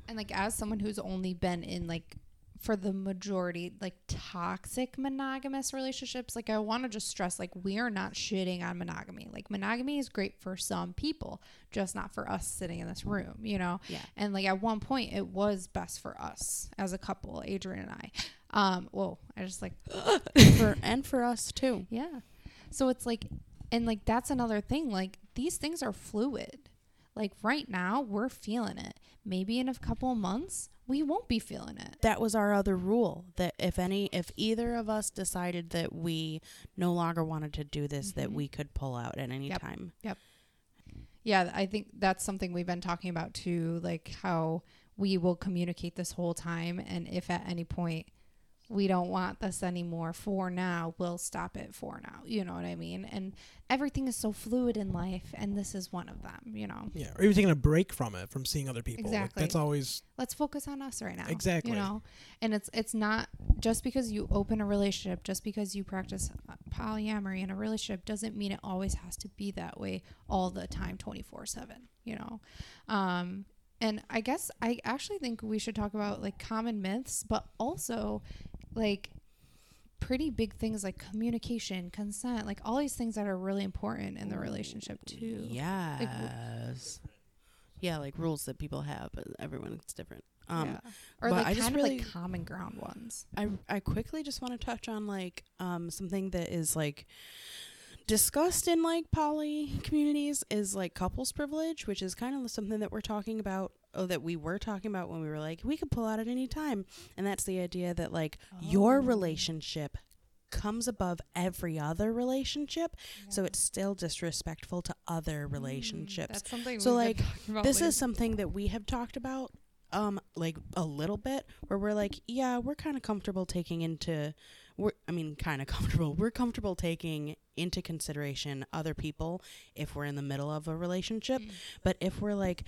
And like as someone who's only been in like for the majority like toxic monogamous relationships, like I want to just stress like we are not shitting on monogamy. Like monogamy is great for some people, just not for us sitting in this room, you know. yeah, And like at one point it was best for us as a couple, Adrian and I. Um, whoa, I just like for and for us too. yeah. So it's like, and like that's another thing. Like these things are fluid. Like right now, we're feeling it. Maybe in a couple of months, we won't be feeling it. that was our other rule that if any if either of us decided that we no longer wanted to do this that Mhm. we could pull out at any Yep. time Yep. Yeah, I think that's something we've been talking about too. Like how we will communicate this whole time. And if at any point we don't want this anymore for now, we'll stop it for now. You know what I mean? And everything is so fluid in life. And this is one of them, you know? Yeah, or even taking a break from it, from seeing other people. Like, Exactly. that's always let's focus on us right now. Exactly. You know, and it's it's not just because you open a relationship, just because you practice polyamory in a relationship, doesn't mean it always has to be that way all the time, twenty four seven. You know, um, and I guess I actually think we should talk about like common myths, but also like pretty big things like communication, consent, like all these things that are really important in the relationship too. yes yeah like rules that people have but everyone's different um yeah. Or like I just kind of really- like common ground ones. I I quickly just want to touch on like um something that is like discussed in like poly communities is like couples privilege, which is kind of something that we're talking about oh that we were talking about when we were like we could pull out at any time. And that's the idea that like your Oh. relationship comes above every other relationship, so it's still disrespectful to other relationships. Mm, That's something. So, like, about this lately. is something that we have talked about um like a little bit where we're like yeah we're kind of comfortable taking into we're i mean kind of comfortable we're comfortable taking into consideration other people if we're in the middle of a relationship Mm. but if we're like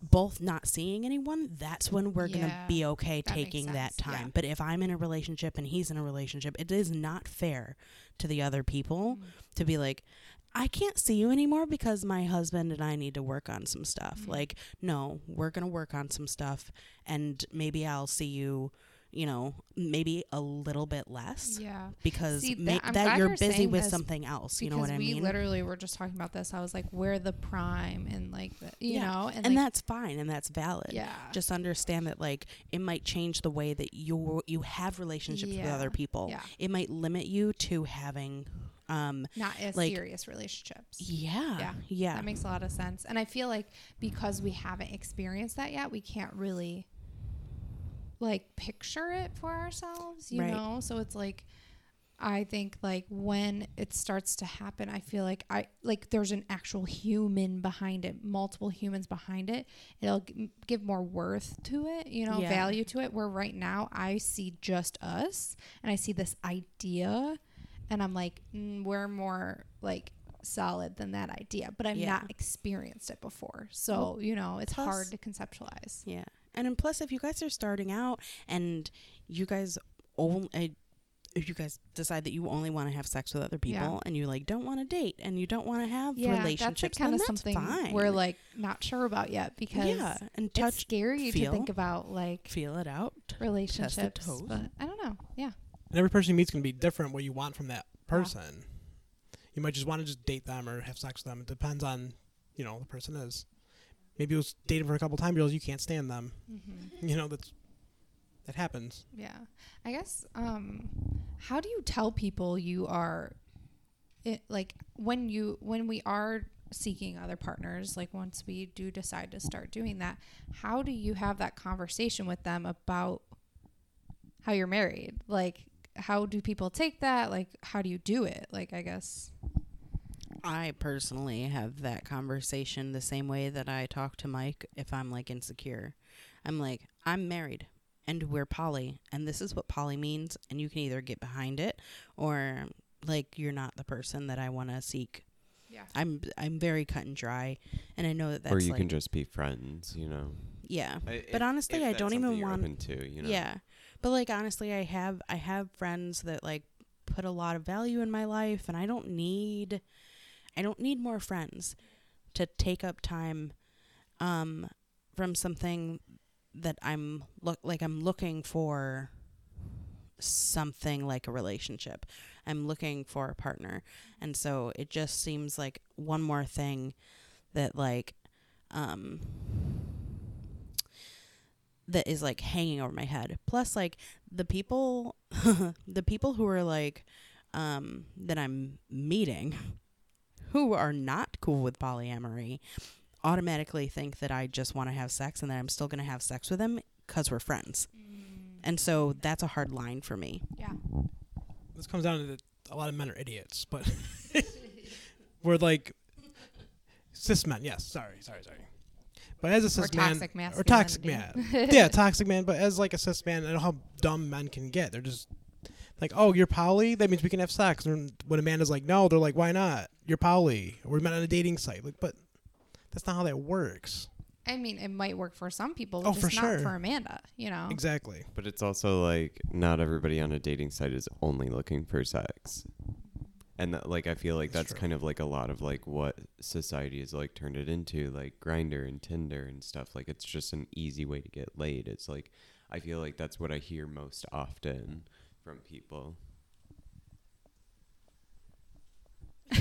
both not seeing anyone that's when we're Yeah, gonna be okay that taking that sense, yeah. time but if i'm in a relationship and he's in a relationship it is not fair to the other people Mm. to be like I can't see you anymore because my husband and I need to work on some stuff. Mhm. Like, no, we're going to work on some stuff and maybe I'll see you, you know, maybe a little bit less Yeah. because See, ma- that- I'm that you're you're busy with something else. You know what I mean? we literally were just talking about this. I was like, we're the prime and like, the, you Yeah. know, and like, that's fine and that's valid. yeah. Just understand that like it might change the way that you you have relationships with other people. yeah. It might limit you to having um Not as like- serious relationships. yeah. Yeah. Yeah. That makes a lot of sense. And I feel like because we haven't experienced that yet, we can't really like picture it for ourselves, you Right. know? So it's like I think like when it starts to happen, I feel like I like there's an actual human behind it, multiple humans behind it. It'll g- give more worth to it, you know, Yeah. value to it. Where right now I see just us and I see this idea and I'm like, mm, we're more like solid than that idea, but I've Yeah. not experienced it before. So, Well, you know, it's plus- hard to conceptualize. Yeah. And then plus, if you guys are starting out and you guys only, eh, if you guys decide that you only want to have sex with other people Yeah. and you like don't want to date and you don't want to have Yeah, that's like relationships, kind then of that's something fine. we're like not sure about yet because yeah, and it's touch, scary feel, to think about like feel it out. relationships. toes. But I don't know. Yeah. and every person you meet's gonna be different. What you want from that person, you might just want to just date them or have sex with them. It depends on, you know, the person is. Maybe you was dating for a couple times, you realize you can't stand them. Mm-hmm. You know that's that happens. Yeah. I guess um how do you tell people you are it, like when you when we are seeking other partners, like once we do decide to start doing that, how do you have that conversation with them about how you're married? Like, how do people take that? Like, how do you do it? Like, I guess. I personally have that conversation the same way that I talk to Mike if I'm like insecure. I'm like, I'm married and we're poly, and this is what poly means, and you can either get behind it or like you're not the person that I want to seek. Yeah. I'm I'm very cut and dry, and I know that that's or you like can just be friends, you know. yeah. I- But if- honestly, if I don't even something you're want- open to, you know. Yeah. But like honestly, I have I have friends that like put a lot of value in my life and I don't need I don't need more friends to take up time um from something that I'm look like I'm looking for something like a relationship. I'm looking for a partner. And so it just seems like one more thing that like um that is like hanging over my head. Plus like the people the people who are like um that I'm meeting who are not cool with polyamory automatically think that I just want to have sex and that I'm still going to have sex with them cuz we're friends. Mm. And so that's a hard line for me. Yeah. This comes down to that a lot of men are idiots, but we're like cis men. Yes, sorry, sorry, sorry. But as a Or cis man, toxic or toxic man, yeah, toxic man. But as like a cis man, I know how dumb men can get. They're just like, oh, you're poly. That means we can have sex. And when Amanda's like, no, they're like, why not? You're poly. We're met on a dating site. Like, but that's not how that works. I mean, it might work for some people, Oh, just for not sure. for Amanda, you know? Exactly. But it's also like not everybody on a dating site is only looking for sex. And that, like I feel like That's that's, kind of like a lot of like what society has like turned it into, like Grindr and Tinder and stuff. Like it's just an easy way to get laid. It's like I feel like that's what I hear most often from people.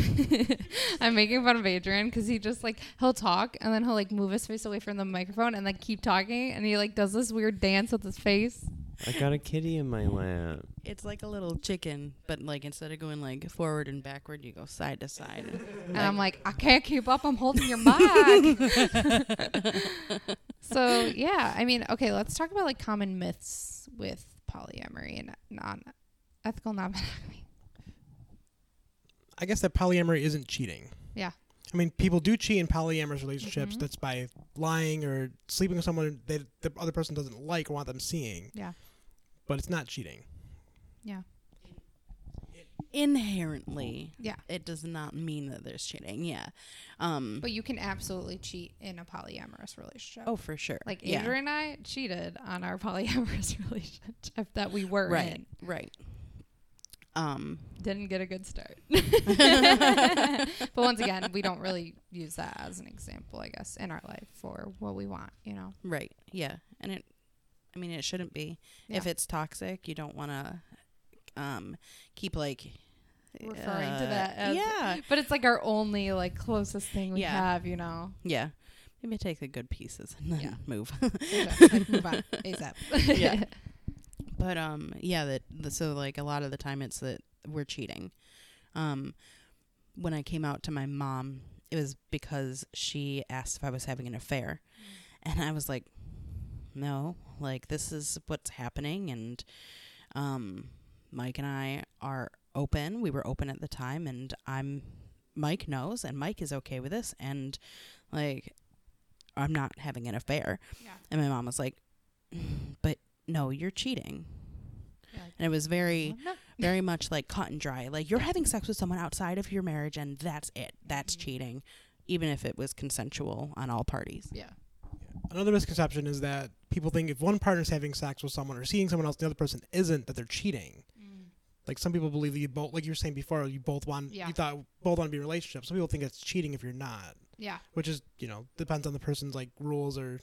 I'm making fun of Adrian because he just like he'll talk and then he'll like move his face away from the microphone and like keep talking and he like does this weird dance with his face. I got a kitty in my lap. It's like a little chicken, but like instead of going like forward and backward, you go side to side. And I'm like, I can't keep up. I'm holding your mic. so yeah, I mean, okay, let's talk about like common myths with polyamory and non ethical non monogamy. I guess that polyamory isn't cheating. Yeah. I mean, people do cheat in polyamorous relationships. Mhm. That's by lying or sleeping with someone that the other person doesn't like or want them seeing. Yeah. But it's not cheating. Yeah. Inherently, Yeah. it does not mean that there's cheating. Yeah. Um. But you can absolutely cheat in a polyamorous relationship. oh, for sure. Like yeah. Adrian and I cheated on our polyamorous relationship that we were Right. in. Right. Um. Didn't get a good start. but once again, we don't really use that as an example, I guess, in our life for what we want, you know. Right. Yeah. And it. I mean, it shouldn't be. If it's toxic, you don't want to. Um. Keep like. Referring to uh, that as- yeah. But it's like our only like closest thing we Yeah. have, you know. Yeah. Maybe take the good pieces and then Yeah. move. like move on ASAP. Yeah. But um, yeah, that the, so like a lot of the time it's that we're cheating. Um, when I came out to my mom, it was because she asked if I was having an affair, and I was like, no, like this is what's happening, and um, Mike and I are open. We were open at the time, and I'm Mike knows, and Mike is okay with this, and like I'm not having an affair. Yeah. And my mom was like, but no, you're cheating. Yeah, And it was very, very much like cut and dry. Like you're having sex with someone outside of your marriage and that's it. That's Mhm. cheating. Even if it was consensual on all parties. Yeah. Another misconception is that people think if one partner's having sex with someone or seeing someone else, the other person isn't, that they're cheating. Like some people believe that you both, like you were saying before, you both want, Yeah. you thought both want to be in a relationship. Some people think it's cheating if you're not, Yeah. which is, you know, depends on the person's like rules or,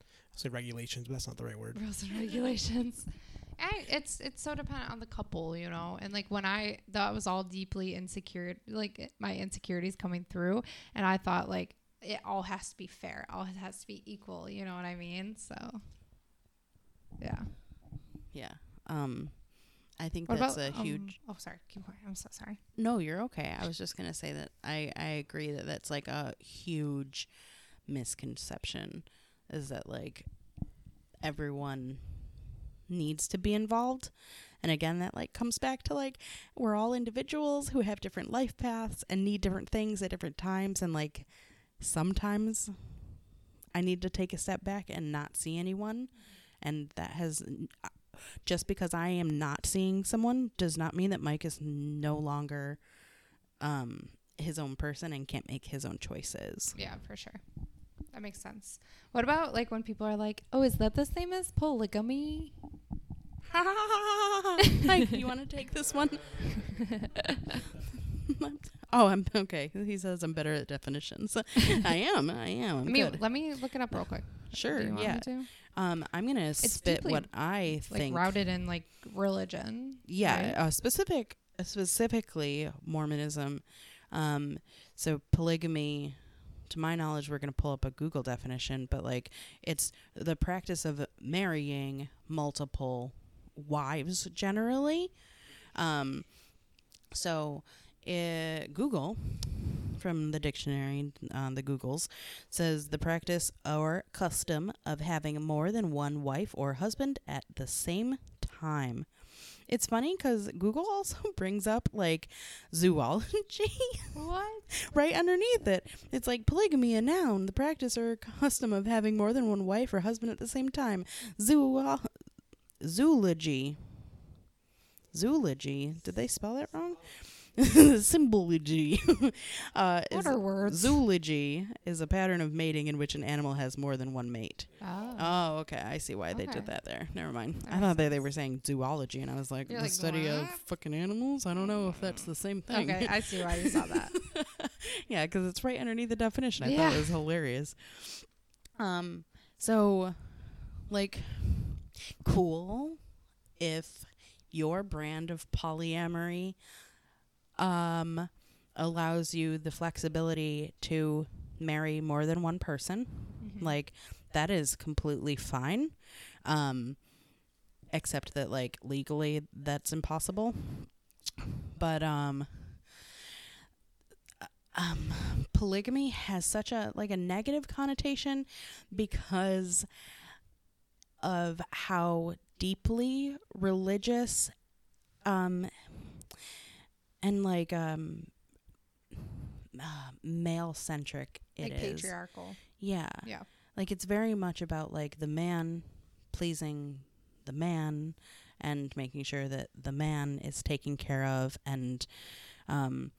I'll say regulations, but that's not the right word. rules and regulations. I, it's it's so dependent on the couple, you know. And like when I that was all deeply insecure, like my insecurities coming through, and I thought like it all has to be fair, all has to be equal. You know what I mean? So, yeah, Yeah. Um I think What that's about a um, huge. oh, sorry. Keep going. I'm so sorry. No, you're okay. I was just gonna say that I I agree that that's like a huge misconception, is that like everyone needs to be involved. And again, that like comes back to like we're all individuals who have different life paths and need different things at different times. And like sometimes I need to take a step back and not see anyone. And that has just because I am not seeing someone does not mean that Mike is no longer um his own person and can't make his own choices. Yeah, for sure. That makes sense. What about like when people are like, "Oh, is that the same as polygamy?" Mike, you want to take this one? oh, I'm okay. He says I'm better at definitions. I am. I am. I'm I mean, good. let me look it up real quick. Sure. Do you want Yeah. Um, I'm gonna spit what I Like think. routed in like religion. yeah, right? uh, specific, uh, specifically Mormonism. Um, so polygamy, to my knowledge, we're gonna pull up a Google definition, but like it's the practice of marrying multiple wives generally. Um, so uh, Google, from the dictionary on the Googles, says the practice or custom of having more than one wife or husband at the same time. It's funny because Google also brings up like zoology What? right underneath it. It's like polygamy, a noun, the practice or custom of having more than one wife or husband at the same time. Zoo, zoology. Zoology. Did they spell that wrong? Symbology. uh, What are words? Zoology is a pattern of mating in which an animal has more than one mate. Oh. Oh, okay. I see why they did that there. Never mind. That I thought they, they were saying zoology, and I was like, You're the like, study of fucking animals? I don't know if that's the same thing. okay, I see why you saw that. yeah, because it's right underneath the definition. I thought it was hilarious. Um, so, like, cool if your brand of polyamory um allows you the flexibility to marry more than one person. Mhm. Like that is completely fine. Um except that like legally that's impossible. But um uh, um polygamy has such a like a negative connotation because of how deeply religious um and like um uh, male centric it like is. patriarchal. Yeah. Yeah. Like it's very much about like the man pleasing the man and making sure that the man is taken care of and um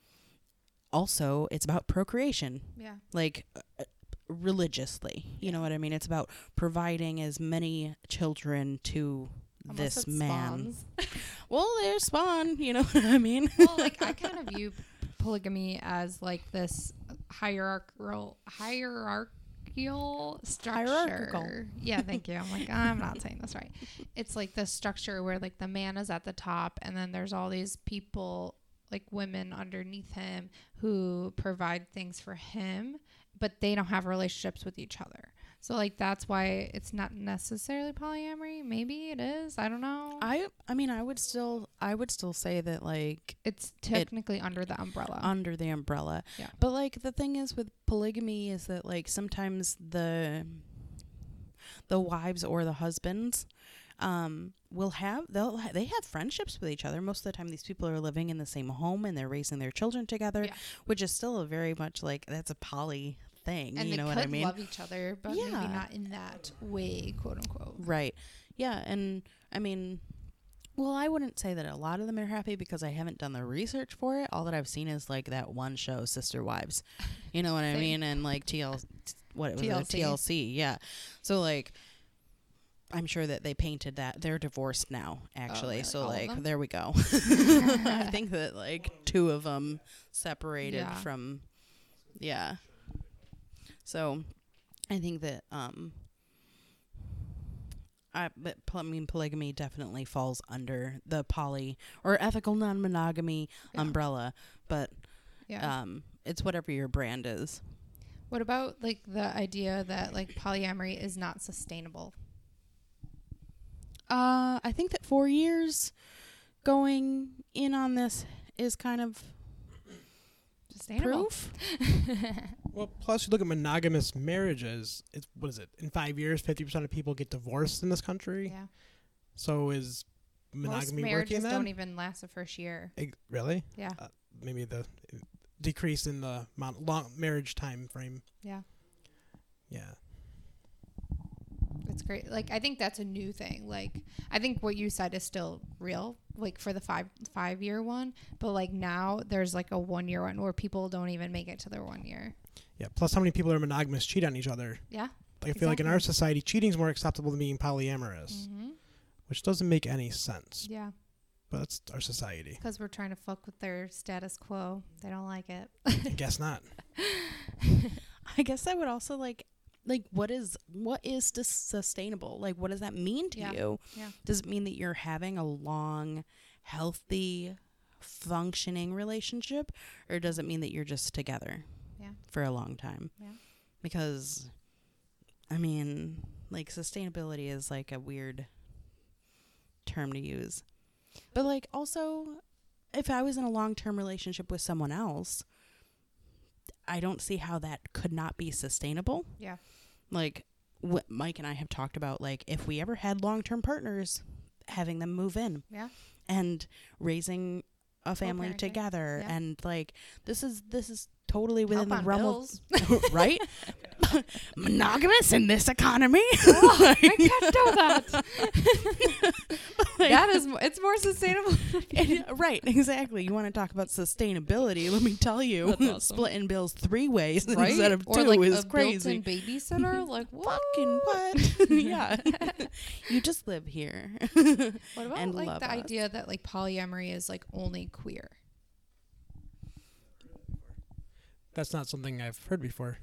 also it's about procreation Yeah. like uh, religiously you know what i mean it's about providing as many children to this man spawns. well there's spawn you know what i mean well, like I kind of view polygamy as like this hierarchical hierarchical structure. Hierarchical. Yeah, thank you. I'm like I'm not saying this right. It's like the structure where like the man is at the top, and then there's all these people like women underneath him who provide things for him, but they don't have relationships with each other. So like that's why it's not necessarily polyamory. Maybe it is. I don't know. i i mean i would still i would still say that like it's technically under the umbrella. under the umbrella. Yeah. But like the thing is with polygamy is that like sometimes the the wives or the husbands um will have they'll ha- they have friendships with each other most of the time these people are living in the same home and they're raising their children together Yeah. which is still a very much like that's a poly thing and you know what i mean love each other, but maybe not in that way, quote unquote. Right. Yeah, and I mean, well, I wouldn't say that a lot of them are happy because I haven't done the research for it. All that I've seen is like that one show, Sister Wives. You know what I mean? And like TL, what it was TLC. it? TLC. Yeah. So like. I'm sure that they painted that. They're divorced now, actually. really? So All like, there we go. I think that like two of them separated Yeah. from, yeah. So, I think that um, I but I mean polygamy definitely falls under the poly or ethical non-monogamy Yeah. umbrella, but Yeah. um, it's whatever your brand is. what about like the idea that like polyamory is not sustainable? Uh, I think that four years going in on this is kind of Sustainable. proof. Well, plus you look at monogamous marriages. It's what is it? In five years, fifty percent of people get divorced in this country. Yeah. So is Most monogamy marriages working then? don't even last the first year. Ex- really? Yeah. Uh, maybe the decrease in the amount long marriage time frame. Yeah. Yeah. It's great. Like I think that's a new thing. Like I think what you said is still real, like for the five five year one. But like now there's like a one year one where people don't even make it to their one year. Yeah. Plus, how many people are monogamous cheat on each other? Yeah. Like, I feel like in our society, cheating is more acceptable than being polyamorous, Mm-hmm. which doesn't make any sense. Yeah. But that's our society. Because we're trying to fuck with their status quo. They don't like it. I guess not. I guess I would also like like what is what is sus- sustainable? Like what does that mean to Yeah. you? Yeah. Does it mean that you're having a long, healthy, functioning relationship or does it mean that you're just together Yeah. for a long time? Yeah. Because I mean, like sustainability is like a weird term to use. But like also if I was in a long-term relationship with someone else, I don't see how that could not be sustainable. Yeah. Like what Mike and I have talked about like if we ever had long-term partners having them move in Yeah. and raising a family together Yeah. and like this is this is totally within Help the realm bills. of right monogamous in this economy I can't do that. that is, it's more sustainable. Right, exactly. You want to talk about sustainability? Let me tell you, awesome. splitting bills three ways right? instead of or two like is a crazy. babysitter. Like what? Fucking what? yeah, you just live here. What about like the us. idea that like polyamory is like only queer? That's not something I've heard before.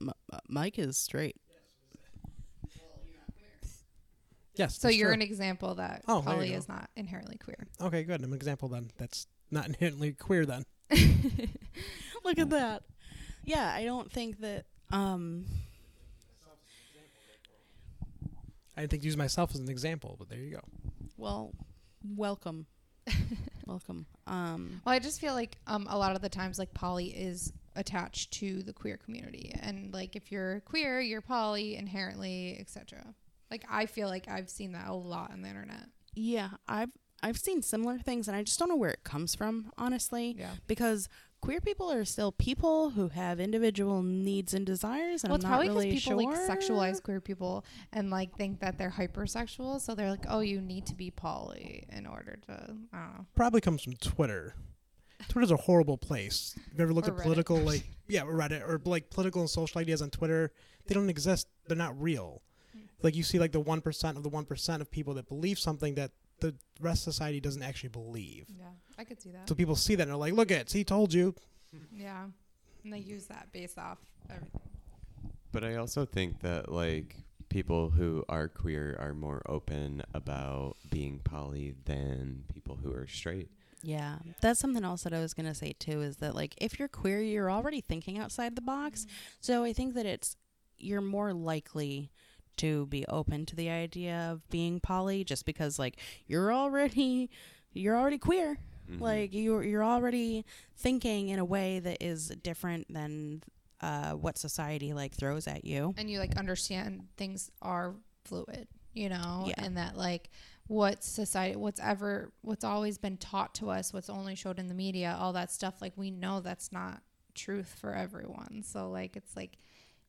M- uh, Mike is straight. Yes. So you're true. an example that Oh, there you poly go. is not inherently queer. okay. Good. I'm an example then. That's not inherently queer then. Look at that. Yeah, I don't think that. Um, I didn't think to use myself as an example, but there you go. well, welcome, welcome. Um, Well, I just feel like um, a lot of the times, like poly is attached to the queer community, and like if you're queer, you're poly inherently, etc. Like I feel like I've seen that a lot on the internet. yeah, I've I've seen similar things, and I just don't know where it comes from, honestly. Yeah. because queer people are still people who have individual needs and desires and Well, it's I'm not probably because really people sure. like sexualize queer people and like think that they're hypersexual, so they're like, oh, you need to be poly in order to. I don't know. Probably comes from Twitter. Twitter's a horrible place. If you ever looked Or at Reddit. political, like yeah, or Reddit or like political and social ideas on Twitter, they don't exist. They're not real. Hmm. Like you see, like the one percent of the one percent of people that believe something that the rest of society doesn't actually believe. Yeah, I could see that. So people see that and they're like, "Look at, he told you." yeah, and they use that based off everything. But I also think that like people who are queer are more open about being poly than people who are straight. Yeah, that's something else that I was gonna say too. Is that like if you're queer, you're already thinking outside the box. Mm-hmm. So I think that it's you're more likely to be open to the idea of being poly, just because like you're already you're already queer. Mhm. Like you're you're already thinking in a way that is different than uh, what society like throws at you. and you like understand things are fluid you know Yeah. and that like what society what's ever what's always been taught to us what's only showed in the media all that stuff like we know that's not truth for everyone so like it's like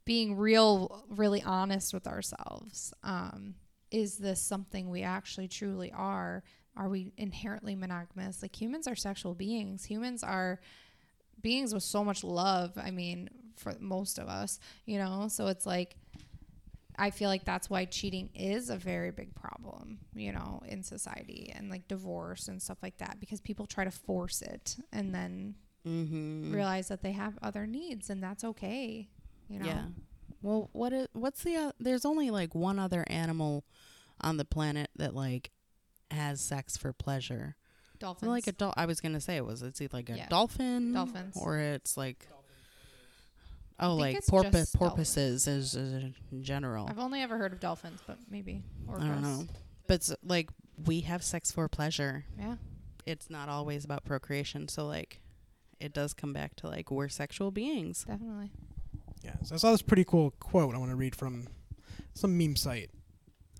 being real really honest with ourselves um is this something we actually truly are? Are we inherently monogamous? Like humans are sexual beings. Humans are beings with so much love i mean for most of us you know? So it's like i feel like that's why cheating is a very big problem you know in society and like divorce and stuff like that because people try to force it and then Mm-hmm. realize that they have other needs and that's okay you know Yeah. Well, what is what's the? Uh, there's only like one other animal on the planet that like has sex for pleasure. dolphins Like a dol- I was gonna say it was it's either like a Yeah. dolphin, Dolphins. or it's like oh like just porpoises is, is in general. i've only ever heard of dolphins but maybe or I don't know, but s- like we have sex for pleasure. Yeah. It's not always about procreation. So like, it does come back to like we're sexual beings. Definitely. Yeah, so I saw this pretty cool quote I want to read from some meme site.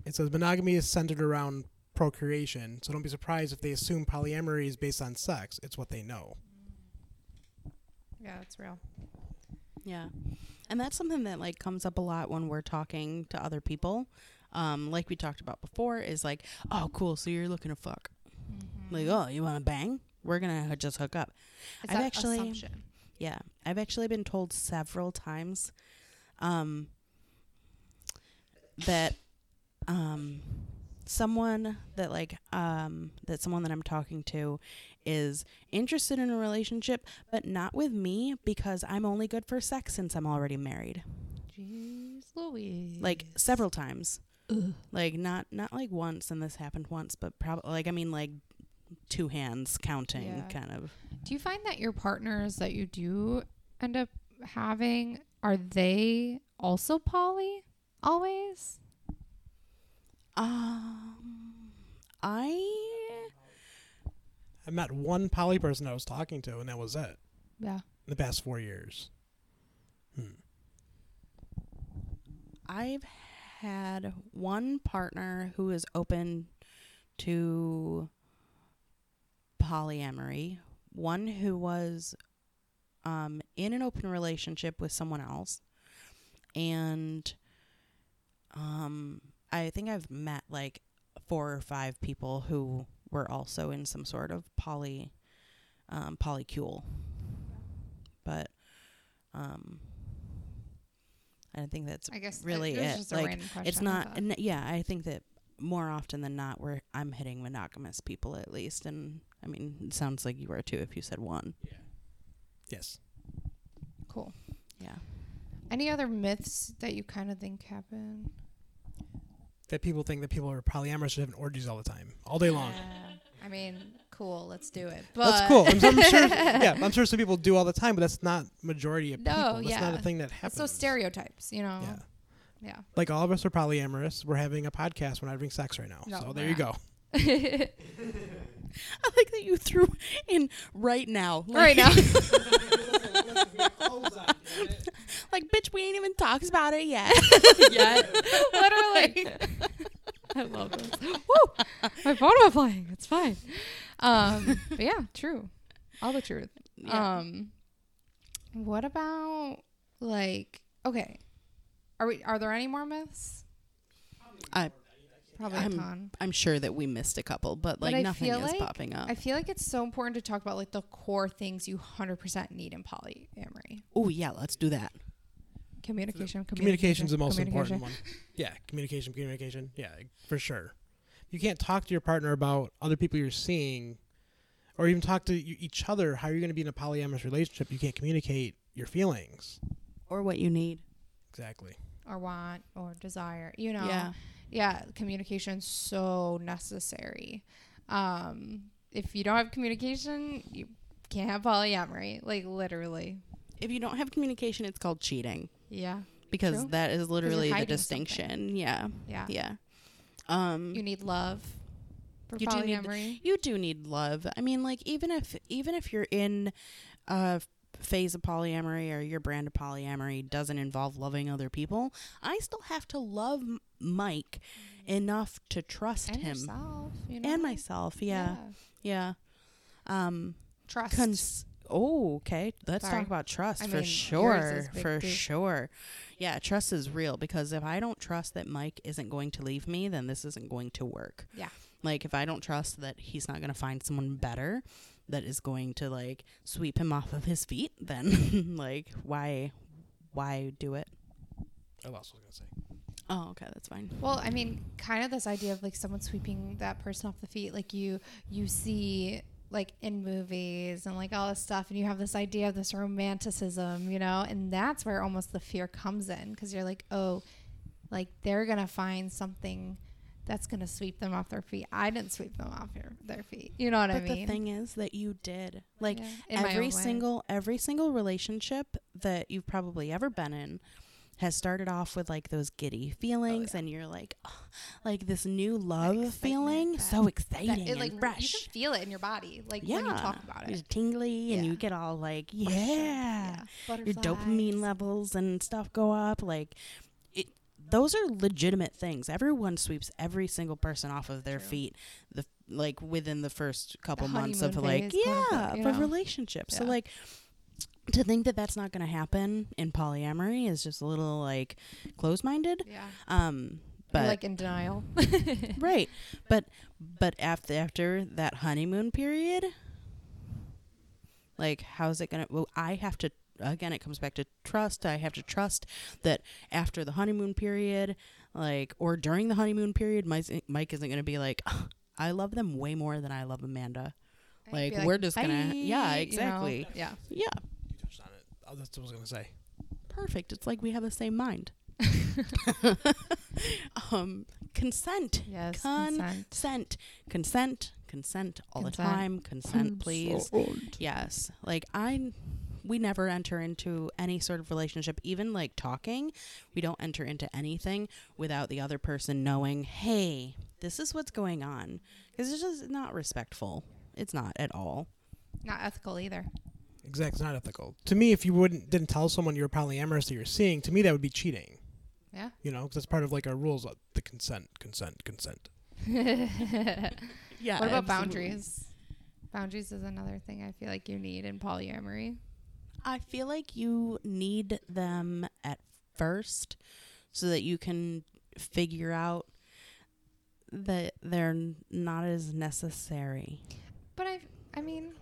It says monogamy is centered around procreation, so don't be surprised if they assume polyamory is based on sex. It's what they know. Yeah, that's real. Yeah. And that's something that like comes up a lot when we're talking to other people. Um, like we talked about before, is like, oh, cool. So you're looking to fuck. Like, oh, you want to bang? We're gonna just hook up. It's I've that actually- assumption. Yeah, I've actually been told several times um, that um, someone that like um, that someone that I'm talking to is interested in a relationship, but not with me because I'm only good for sex since I'm already married. Jeez Louise. Like several times. Like not not like once, and this happened once, but probably like I mean like two hands counting, Yeah. kind of. Do you find that your partners that you do end up having are they also poly always? Um, I I met one poly person I was talking to, and that was it Yeah. in the past four years. Hmm. I've had one partner who is open to polyamory, one who was um, in an open relationship with someone else, and um, I think I've met like four or five people who were also in some sort of poly um, polycule, but um, I don't think that's I guess really it, it. Like, it's not n- yeah i think that more often than not where i'm hitting monogamous people at least and i mean it sounds like you are too if you said one Yeah. Yes. cool. yeah Any other myths that you kind of think happen? That people think that people are polyamorous should have orgies all the time, all day long. Yeah. I mean, cool. Let's do it. But That's cool. I'm, I'm sure. Yeah, I'm sure some people do all the time, but that's not majority of No, people. That's not a thing that It's happens. those stereotypes, you know. Yeah. Yeah. Like all of us are polyamorous. We're having a podcast. We're not having sex right now. No, so we're there you go. i like that you threw in right now right now. like bitch we ain't even talked about it yet yet. Literally. I love this. Woo! My phone was playing. It's fine. Um, but yeah, true. All the truth. Yeah. Um, what about like? Okay, are we? Are there any more myths? I, Probably I'm- a ton. i'm sure that we missed a couple but But like I nothing is like- popping up I feel like it's so important to talk about like the core things you hundred percent need in polyamory. oh yeah let's do that Communication. Communication. Communication's the most communication. important one. Yeah, communication, communication. Yeah, for sure. You can't talk to your partner about other people you're seeing, or even talk to y- each other. How you're going to be in a polyamorous relationship? You can't communicate your feelings. or what you need Exactly. Or want or desire. You know. yeah yeah, communication's so necessary. Um, if you don't have communication, you can't have polyamory. Like literally. if you don't have communication it's called cheating Yeah. because True. that is literally the hiding something. distinction yeah Yeah. yeah um You need love for You do need- polyamory. you do need love. I mean, like even if even if you're in a phase of polyamory or your brand of polyamory doesn't involve loving other people, I still have to love Mike enough to trust and him yourself, you know? and myself. Yeah, yeah. Um, Trust. cons- oh, okay. Let's Sorry. talk about trust I for mean, sure. For sure. Yeah, trust is real because if I don't trust that Mike isn't going to leave me, then this isn't going to work. Yeah. Like if I don't trust that he's not going to find someone better that is going to like sweep him off of his feet, then like why why do it? I lost What else was going to say? Oh, okay, that's fine. Well, I mean, kind of this idea of like someone sweeping that person off the feet, like you you see like in movies and like all this stuff, and you have this idea of this romanticism, you know, and that's where almost the fear comes in because you're like, oh, like they're gonna find something that's gonna sweep them off their feet. I didn't sweep them off their, their feet. You know what But I mean? But the thing is that you did. Like Yeah, every own way. single every single relationship that you've probably ever been in has started off with like those giddy feelings, oh, yeah. and you're like, oh, like this new love feeling, that- so exciting That, it, and like fresh. you can feel it in your body, like yeah, when you talk about You're it. tingly, and Yeah. you get all like, yeah, your dopamine levels and stuff go up. Like. Those are legitimate things. Everyone sweeps every single person off of their True. feet. The like within the first couple The months of like yeah of a relationship. So like to think that that's not going to happen in polyamory is just a little like closed-minded. Yeah, Um, but like in denial. right, but but after after that honeymoon period, like how's it gonna? Well, I have to again. It comes back to trust. I have to trust that after the honeymoon period, like or during the honeymoon period, Mike Mike isn't gonna be like, I love them way more than I love Amanda. I'd Like, we're just gonna- "Bye," yeah, you know? exactly. Yeah. Yeah, You touched on it. Oh, that's what I was gonna say. perfect. It's like we have the same mind. um, consent. Yes. Con- consent. consent consent consent all the Consent. time consent please yes like i we never enter into any sort of relationship even like talking we don't enter into anything without the other person knowing hey this is what's going on because it's just not respectful it's not at all Not ethical either. Exactly, it's not ethical. To me, if you wouldn't didn't tell someone you're polyamorous that you're seeing, to me that would be cheating. Yeah. You know, because that's part of like our rules. uh, The consent, consent, consent. yeah what about boundaries? Boundaries is another thing I feel like you need in polyamory. I feel like you need them at first so that you can figure out that they're not as necessary. But I, I mean,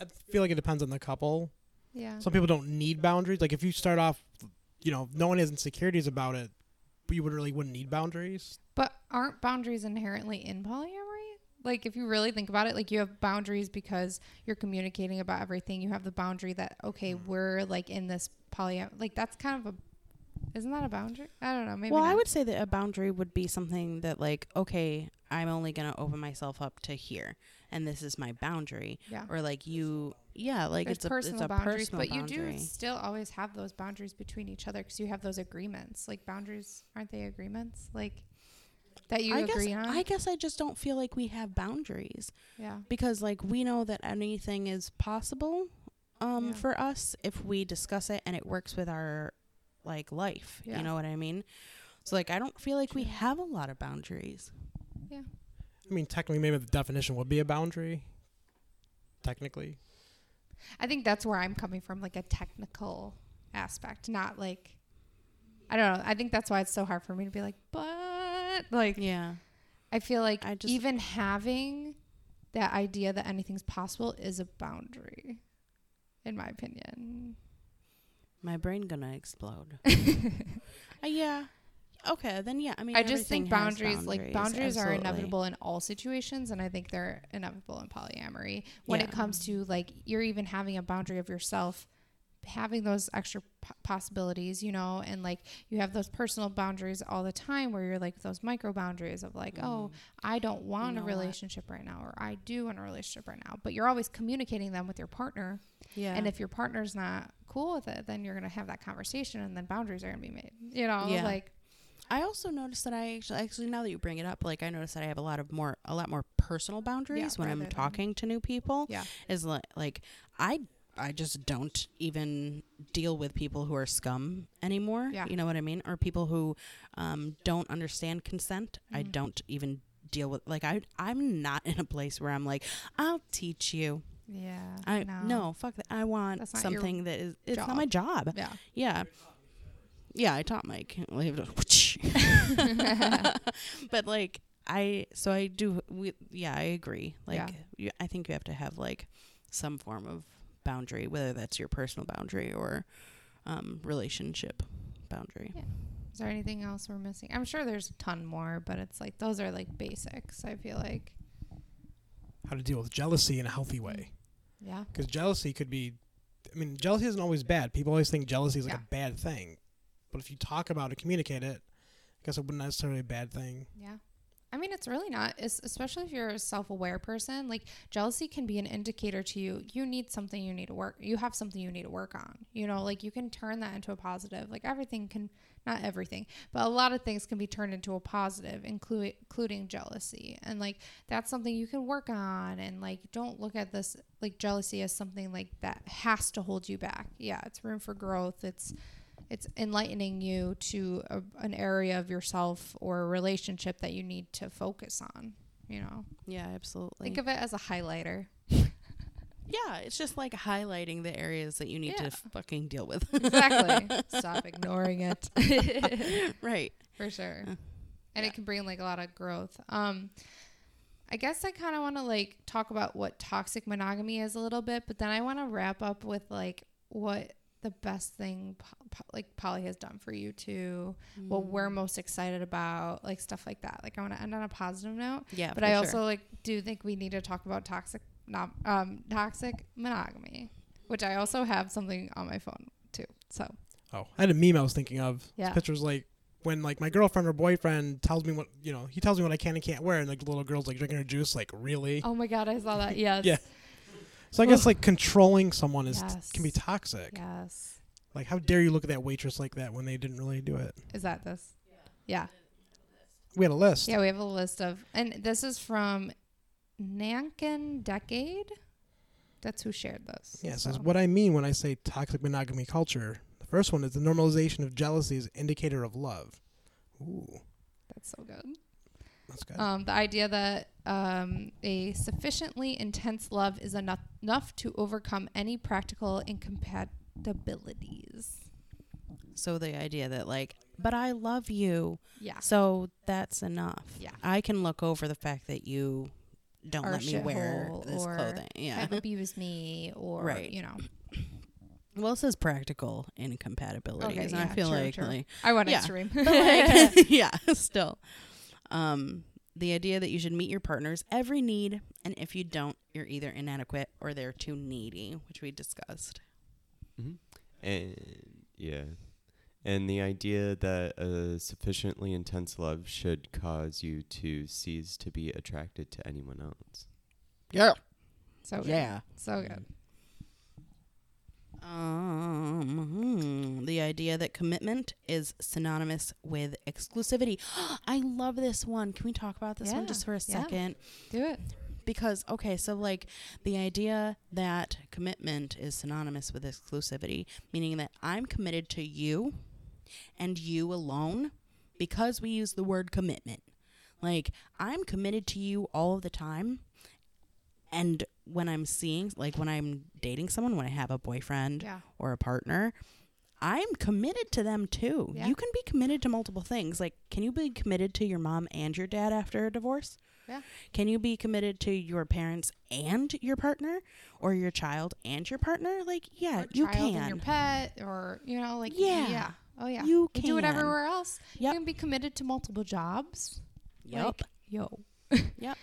I feel like it depends on the couple. yeah. Some people don't need boundaries. Like if you start off, you know, no one has insecurities about it, but you would really wouldn't need boundaries. But aren't boundaries inherently in polyamory? Like, if you really think about it, like you have boundaries because you're communicating about everything. You have the boundary that okay, Mm. we're like in this polyam. Like that's kind of a, isn't that a boundary? I don't know. Maybe. well, I would say that a boundary would be something that, like, okay, I'm only going to open myself up to here, and this is my boundary. Yeah. Or, like, you, yeah, like, There's it's a, personal it's a boundaries, personal but you do still always have those boundaries between each other because you have those agreements. Like boundaries, aren't they agreements? Like that you I guess, agree on. I guess I just don't feel like we have boundaries. yeah. because like we know that anything is possible um Yeah. for us if we discuss it and it works with our like life Yeah. you know what i mean so like i don't feel like we have a lot of boundaries Yeah. I mean, technically, maybe the definition would be a boundary. Technically, I think that's where I'm coming from, like a technical aspect, not like I don't know. I think that's why it's so hard for me to be like, but like yeah. I feel like I just- even having that idea that anything's possible is a boundary, in my opinion. my brain gonna explode. Uh, yeah. Okay then yeah i mean I just think everything has boundaries, like boundaries are inevitable in all situations, and I think they're inevitable in polyamory. When it comes to like you're even having a boundary of yourself, having those extra p- possibilities, you know, and like you have those personal boundaries all the time, where you're like those micro boundaries of like, oh, mm-hmm. I don't want know a what? relationship right now, or I do want a relationship right now, but you're always communicating them with your partner, yeah and if your partner's not cool with it, then you're gonna have that conversation, and then boundaries are gonna be made, you know, Yeah. like. I also noticed that I actually, actually now that you bring it up, like I noticed that I have a lot of more, a lot more personal boundaries when I'm talking to new people. Yeah. is like, like I, I just don't even deal with people who are scum anymore. Yeah. You know what I mean? Or people who, um, don't understand consent. I Mhm. don't even deal with like I, I'm not in a place where I'm like, I'll teach you. Yeah. I no. no, fuck that. I want That's not your something that is. It's job. not my job. Yeah. Yeah. Yeah, I taught Mike. but like I so I do we, yeah, I agree. Like Yeah. you, I think you have to have like some form of boundary whether that's your personal boundary or um relationship boundary. Yeah. Is there anything else we're missing? I'm sure there's a ton more, but it's like those are like basics. I feel like. how to deal with jealousy in a healthy way. Yeah. Because jealousy could be, I mean, jealousy isn't always bad. People always think jealousy is like Yeah. a bad thing, but if you talk about it, communicate it, I guess it wouldn't necessarily be a bad thing. Yeah. I mean, it's really not, es- especially if you're a self aware person. Like, jealousy can be an indicator to you. You need something you need to work, you have something you need to work on. You know, like you can turn that into a positive. Like, everything can, not everything, but a lot of things can be turned into a positive, including including jealousy. And like, that's something you can work on. And like, don't look at this, like, jealousy as something like that has to hold you back. Yeah, it's room for growth. It's, it's enlightening you to a, an area of yourself or a relationship that you need to focus on you know Yeah, absolutely. think of it as a highlighter yeah, it's just like highlighting the areas that you need Yeah. to fucking deal with. exactly stop ignoring it right. for sure Uh, and yeah. it can bring like a lot of growth um i guess i kind of want to like talk about what toxic monogamy is a little bit but then i want to wrap up with like what the best thing po- po- like poly has done for you too, what Mm. we're most excited about, like stuff like that. Like I want to end on a positive note. Yeah, but for I sure. also like do think we need to talk about toxic not um toxic monogamy, which I also have something on my phone too. So Oh, I had a meme I was thinking of. This Yeah. picture's like when like my girlfriend or boyfriend tells me what you know, he tells me what I can and can't wear, and like the little girl's like drinking her juice. Like really? oh my god, I saw that. Yes. Yeah. So I guess like controlling someone is Yes. can be toxic. Yes. Like how dare you look at that waitress like that when they didn't really do it? Is that this? Yeah. We had a list. Yeah, we have a list of, and this is from Nankin Decade. That's who shared this. Yeah, it so. says what I mean when I say toxic monogamy culture. The first one is the normalization of jealousy is indicator of love. Ooh, That's so good. That's good. Um, the idea that um, a sufficiently intense love is enough, enough to overcome any practical incompatibilities. So the idea that like, but I love you, Yeah. so that's enough. Yeah. I can look over the fact that you don't Or let me wear this or clothing. Yeah. Have abused me or, Right. you know. Well, it says practical incompatibilities, Okay, and yeah, I feel true, like, true. like I went Yeah. extreme. like yeah, still. Um, the idea that you should meet your partner's every need, and if you don't, you're either inadequate or they're too needy, which we discussed. Mm-hmm. And yeah. And the idea that a sufficiently intense love should cause you to cease to be attracted to anyone else. Yeah. so good. Yeah. So good. Um, hmm, the idea that commitment is synonymous with exclusivity. I love this one. Can we talk about this one just for a second? yeah. Do it. because okay so like the idea that commitment is synonymous with exclusivity meaning that i'm committed to you and you alone because we use the word commitment like i'm committed to you all the time and when i'm seeing like when i'm dating someone when i have a boyfriend Yeah. or a partner i'm committed to them too Yeah. you can be committed to multiple things like can you be committed to your mom and your dad after a divorce Yeah. can you be committed to your parents and your partner or your child and your partner? Like, yeah, you can. your pet or, you know, like, Yeah. yeah. Oh, yeah. You can do it everywhere else. Yep. You can be committed to multiple jobs. Yep. Like, yo. Yep.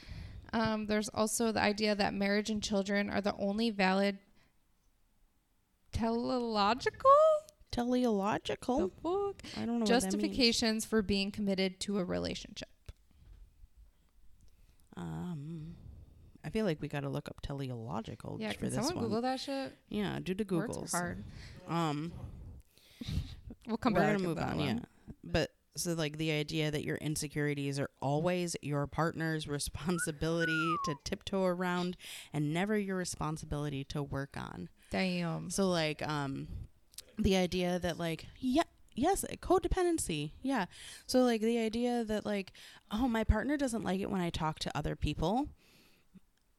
Um, there's also the idea that marriage and children are the only valid teleological Teleological. the fuck? I don't know what justifications for being committed to a relationship. Um, I feel like we got to look up teleological Yeah, for can this someone one. Google that shit? Yeah, do the Words Googles. are hard. Um, We'll come we're back gonna to move that on. one. Yeah, but so like the idea that your insecurities are always your partner's responsibility to tiptoe around, and never your responsibility to work on. Damn. So like um the idea that like yeah yes codependency yeah so like the idea that like oh my partner doesn't like it when I talk to other people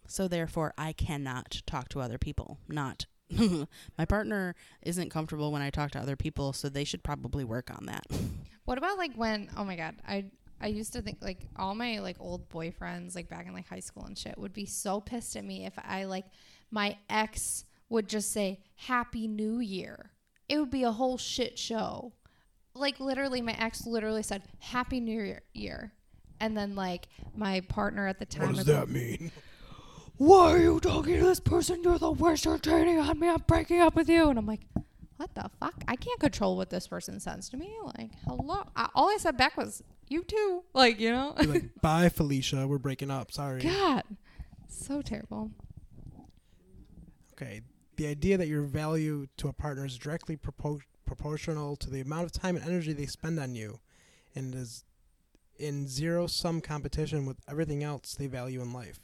so therefore I cannot talk to other people not my partner isn't comfortable when I talk to other people so they should probably work on that What about like when? Oh my god, I I used to think like all my like old boyfriends like back in like high school and shit would be so pissed at me if I like my ex would just say Happy New Year. It would be a whole shit show. Like literally, my ex literally said Happy New Year, and then like my partner at the time. What does that mean? why are you talking to this person? You're the worst. You're cheating on me. I'm breaking up with you. And I'm like, what the fuck? I can't control what this person sends to me. Like, hello. I, all I said back was, you too. Like, you know? Be like, bye, Felicia. We're breaking up. Sorry. God. So terrible. Okay. The idea that your value to a partner is directly propor- proportional to the amount of time and energy they spend on you and is in zero sum competition with everything else they value in life.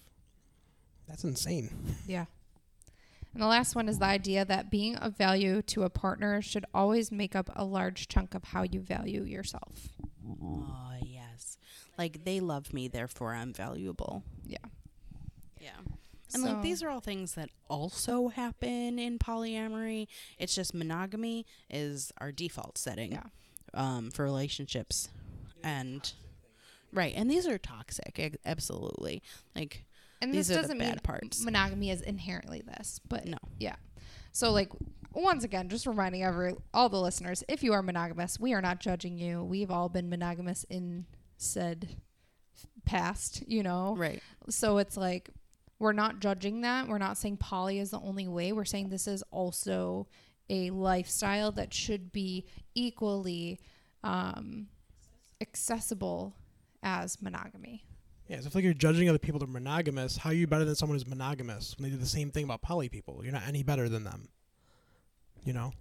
That's insane. Yeah. And the last one is the idea that being of value to a partner should always make up a large chunk of how you value yourself. Oh, yes. Like they love me, therefore I'm valuable. Yeah. Yeah. And So- like these are all things that also happen in polyamory. It's just monogamy is our default setting Yeah. um, for relationships. And right, and these are toxic, absolutely. Like And These this doesn't mean parts. monogamy is inherently this, but no. yeah. So like once again, just reminding every all the listeners, if you are monogamous, we are not judging you. We've all been monogamous in said past, you know. Right. So it's like we're not judging that. We're not saying poly is the only way. We're saying this is also a lifestyle that should be equally um, accessible as monogamy. Yeah, so if like you're judging other people that are monogamous, how are you better than someone who's monogamous when they do the same thing about poly people? You're not any better than them. You know?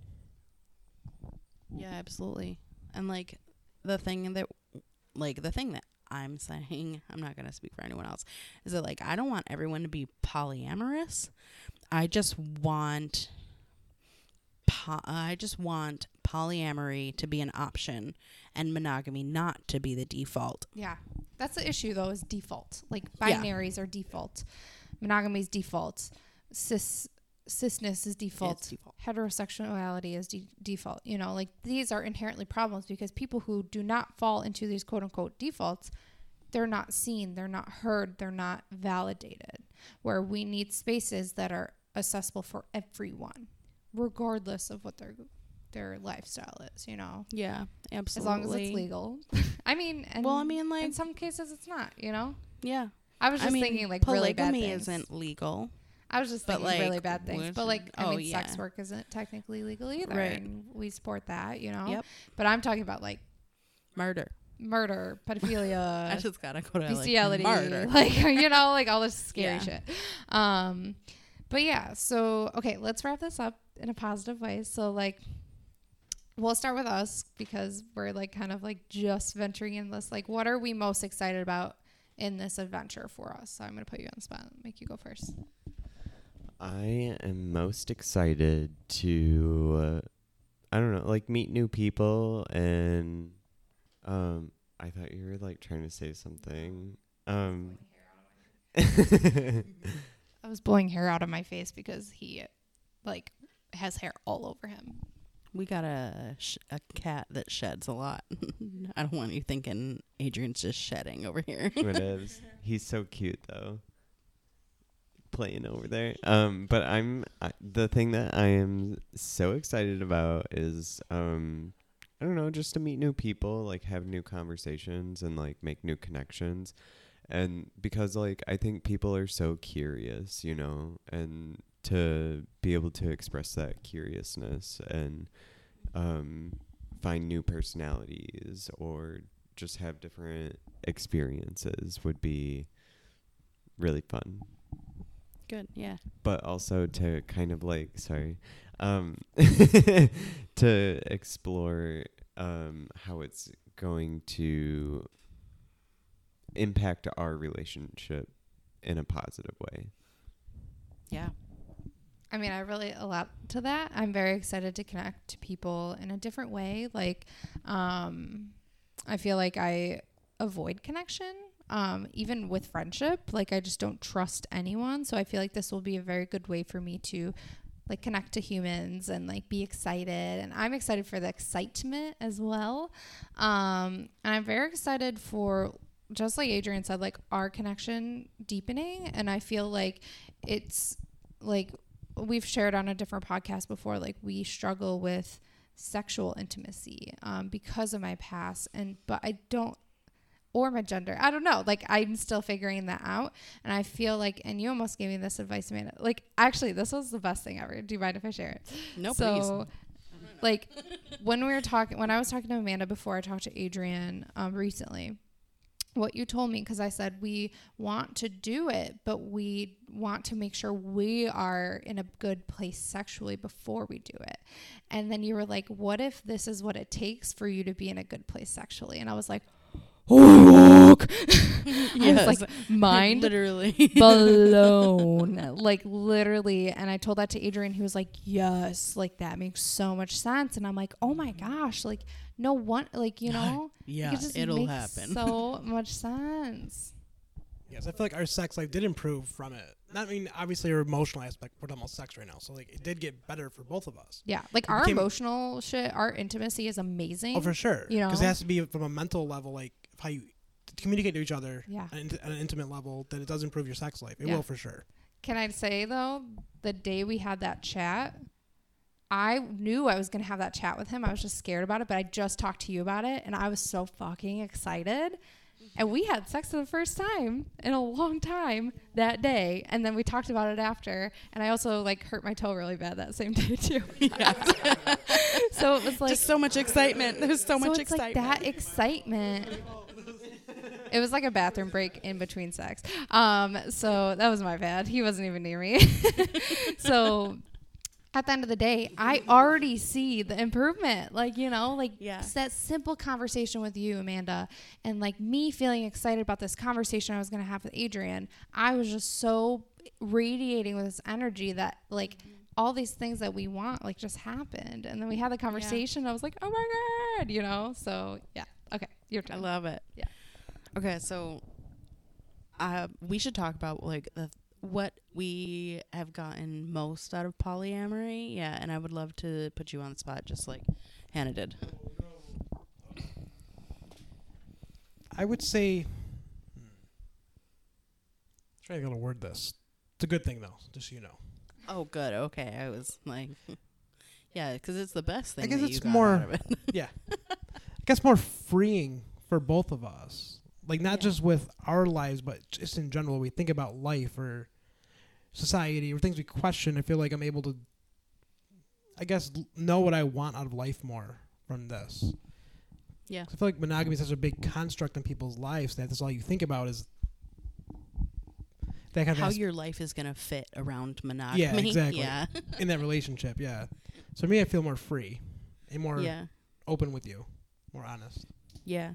Yeah, absolutely. And like the thing that like the thing that I'm saying, I'm not going to speak for anyone else, is that like I don't want everyone to be polyamorous. I just want po- I just want polyamory to be an option and monogamy not to be the default. Yeah. That's the issue though, is default. Like Yeah. binaries are default. Monogamy is default. Cis cisness is default. Default. Heterosexuality is de- default. You know, like these are inherently problems because people who do not fall into these quote unquote defaults, they're not seen, they're not heard, they're not validated. Where we need spaces that are accessible for everyone, regardless of what their their lifestyle is, you know. Yeah, absolutely. As long as it's legal. I mean, and well, I mean like in some cases it's not, you know? yeah. I was I just mean thinking like really bad polygamy things. isn't legal. I was just thinking really bad things. But like I oh, mean sex work isn't technically legal either. Right. And we support that, you know? Yep. But I'm talking about like Murder. murder, pedophilia. I just gotta go to like bestiality, murder. like you know, like all this scary Yeah. shit. Um but yeah, so okay, let's wrap this up in a positive way. So like we'll start with us because we're like kind of like just venturing in this. Like what are we most excited about in this adventure for us? So I'm gonna put you on the spot. Make you go first. I am most excited to, uh, I don't know, like meet new people and, um, I thought you were like trying to say something. Um, I was blowing hair out of my face because he like has hair all over him. We got a sh- a cat that sheds a lot. I don't want you thinking Adrian's just shedding over here. whatevs. He's so cute though. Playing over there. Um, but I'm I, the thing that I am so excited about is um, I don't know, just to meet new people, like have new conversations and like make new connections. And because like I think people are so curious, you know, and to be able to express that curiousness and um find new personalities or just have different experiences would be really fun Good, yeah. but also to kind of like sorry um to explore um how it's going to impact our relationship in a positive way Yeah. I mean, I really a lot to that. I'm very excited to connect to people in a different way. Like, um, I feel like I avoid connection, um, even with friendship. Like, I just don't trust anyone. So I feel like this will be a very good way for me to like connect to humans and like be excited. And I'm excited for the excitement as well. Um, and I'm very excited for just like Adrian said, like our connection deepening. And I feel like it's like we've shared on a different podcast before like we struggle with sexual intimacy um, because of my past and but i don't or my gender. I don't know. Like i'm still figuring that out. And i feel like and you almost gave me this advice amanda. Like actually this was the best thing ever. Do you mind if i share it? No, so like when we were talking, when I was talking to Amanda before I talked to Adrian um, recently, what you told me because I said we want to do it, but we want to make sure we are in a good place sexually before we do it. And then you were like, "What if this is what it takes for you to be in a good place sexually?" And I was like, "Oh, fuck!" I was like, "Mind literally blown like literally and i told that to adrian he was like yes like that makes so much sense and i'm like oh my gosh like no one like you know yeah, it it'll makes happen. so much sense Yes, I feel like our sex life did improve from it. Not I mean obviously our emotional aspect. We're talking about sex right now, so like it did get better for both of us. yeah like It our became- emotional shit our intimacy is amazing Oh, for sure. You know, because it has to be from a mental level, like how you communicate to each other Yeah. at, an int- an intimate level. Then it does improve your sex life. It Yeah. will for sure. can i say though the day we had that chat I knew I was going to have that chat with him. I was just scared about it, but I just talked to you about it and I was so fucking excited. Mm-hmm. And we had sex for the first time in a long time that day. And then we talked about it after. And I also like hurt my toe really bad that same day too. so it was like just so much excitement. There's so, much it's excitement. like that excitement. It was like a bathroom break in between sex. Um, so that was my bad. He wasn't even near me. so at the end of the day, I already see the improvement. Like, you know, like Yeah. that simple conversation with you, Amanda, and like me feeling excited about this conversation I was going to have with Adrian. I was just so radiating with this energy that like all these things that we want like just happened. And then we had the conversation. I was like, oh my God, you know? So yeah. Okay. Your I turn. love it. Yeah. Okay, so uh, we should talk about like the what we have gotten most out of polyamory. Yeah, and I would love to put you on the spot, just like Hannah did. I would say. Hmm. Trying to to word this. It's a good thing though, just so you know. Oh, good. Okay, I was like, yeah, because it's the best thing. I guess it's more- it. I guess more freeing for both of us. Like not Yeah. just with our lives, but just in general. We think about life or society or things we question. I feel like I'm able to, I guess, know what I want out of life more from this. yeah, I feel like monogamy is such a big construct in people's lives that that's all you think about is that kind of how your life is gonna fit around monogamy. Yeah, exactly. Yeah, in that relationship. Yeah. So for me, I feel more free and more yeah, open with you, more honest. yeah.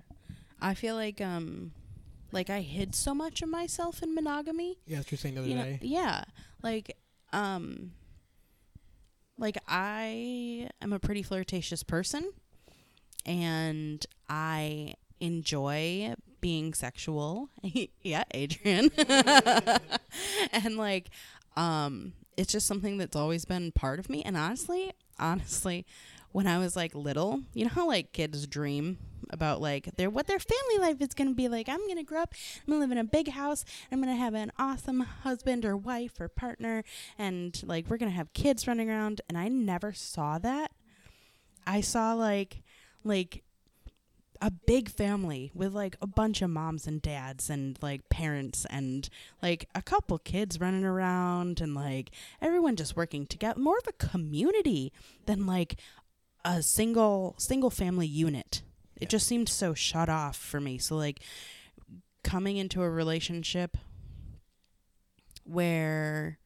I feel like um, like I hid so much of myself in monogamy. Yeah, that's what you were saying the other you know, day. yeah. Like um like i am a pretty flirtatious person and i enjoy being sexual. Yeah adrian. And like um it's just something that's always been part of me. And honestly honestly when i was like little you know how like kids dream about like their what their family life is going to be like. I'm going to grow up i'm going to live in a big house i'm going to have an awesome husband or wife or partner and like we're going to have kids running around. And i never saw that. I saw like like a big family with like a bunch of moms and dads and like parents and like a couple kids running around and like everyone just working together more of a community than like a single single family unit Yeah. it just seemed so shut off for me so like coming into a relationship where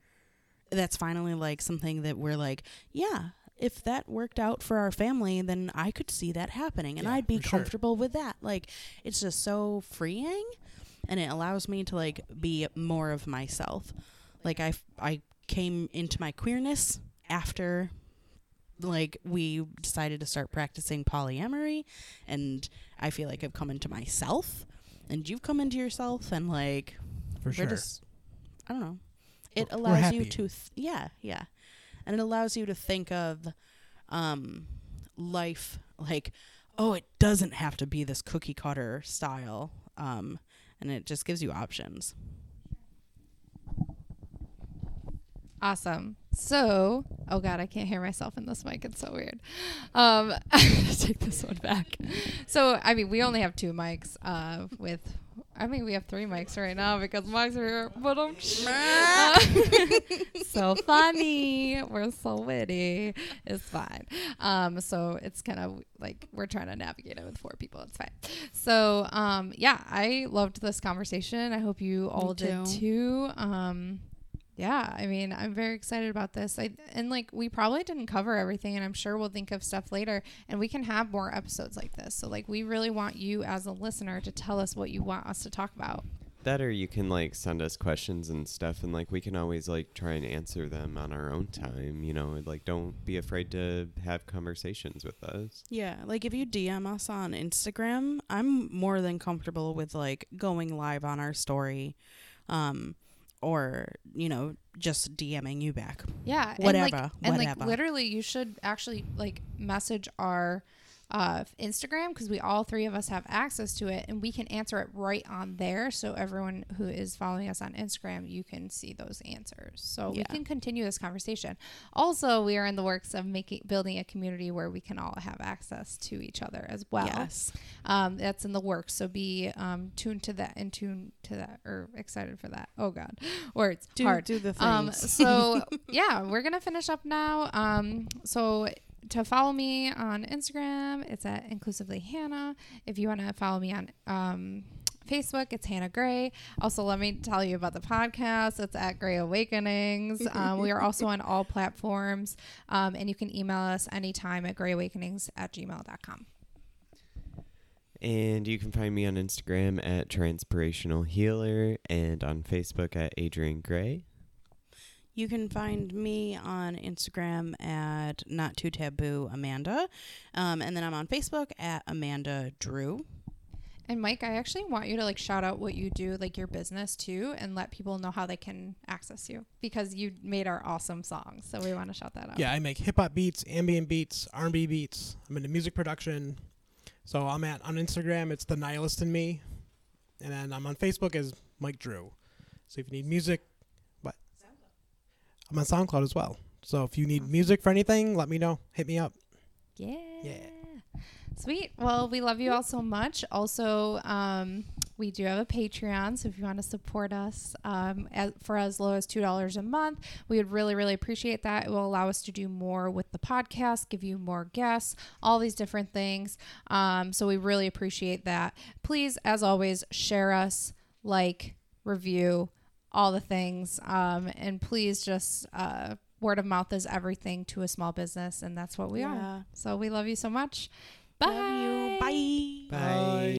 that's finally like something that we're like yeah if that worked out for our family then i could see that happening and Yeah, i'd be for sure. comfortable with that like it's just so freeing and it allows me to like be more of myself like i i came into my queerness after like we decided to start practicing polyamory and i feel like i've come into myself and you've come into yourself and like For we're sure. just i don't know. It We're- we're allows you to th- yeah yeah. And it allows you to think of um life like oh it doesn't have to be this cookie cutter style um and it just gives you options Awesome. So, oh god, I can't hear myself in this mic. It's so weird. Um, I'm take this one back. So, I mean, we only have two mics uh, with I mean, we have three mics right now because mics are here. But I'm so funny. We're so witty. It's fine. Um, so it's kind of like we're trying to navigate it with four people. It's fine. So um, yeah, I loved this conversation. I hope you all did too. too. Um, yeah, I mean, I'm very excited about this. I and like we probably didn't cover everything, and I'm sure we'll think of stuff later, and we can have more episodes like this. So like, we really want you as a listener to tell us what you want us to talk about. That or you can like send us questions and stuff, and like we can always like try and answer them on our own time. You know, like don't be afraid to have conversations with us. Yeah, like if you DM us on Instagram, I'm more than comfortable with like going live on our story, um, or you know just DMing you back. Yeah, and Whatever, like, and like whatever. literally, you should actually like message our uh, Instagram because we all three of us have access to it, and we can answer it right on there. So everyone who is following us on Instagram, you can see those answers. So we can continue this conversation. Also, we are in the works of making building a community where we can all have access to each other as well. Yes. Um, that's in the works. So be um, tuned to that and tuned to that or excited for that. Oh God, words Do hard. do the things. Um, so yeah, we're gonna finish up now. Um, so to follow me on Instagram, it's at inclusively Hannah. If you want to follow me on um, Facebook, it's Hannah Gray. Also, let me tell you about the podcast. It's at Gray Awakenings. Um, we are also on all platforms, um, and you can email us anytime at grayawakenings at gmail.com. And you can find me on Instagram at Transpirational Healer and on Facebook at Adrian Gray. You can find me on Instagram at not too taboo Amanda, um, and then I'm on Facebook at Amanda Drew. And Mike, I actually want you to like shout out what you do, like your business too, and let people know how they can access you because you made our awesome songs. So we want to shout that out. Yeah, I make hip hop beats, ambient beats, R&B beats. I'm into music production. So I'm at on Instagram, it's the nihilist in me, and then I'm on Facebook as Mike Drew. So if you need music, what? I'm on SoundCloud as well. So if you need music for anything, let me know. Hit me up. Yeah. Yeah. Sweet. Well, we love you all so much. Also, um, we do have a Patreon, so if you want to support us um, as, for as low as two dollars a month, we would really, really appreciate that. It will allow us to do more with the podcast, give you more guests, all these different things. Um, so we really appreciate that. Please, as always, share us, like, review, all the things, um, and please just. Uh, Word of mouth is everything to a small business, and that's what we are. So we love you so much. Bye. Love you. Bye. Bye.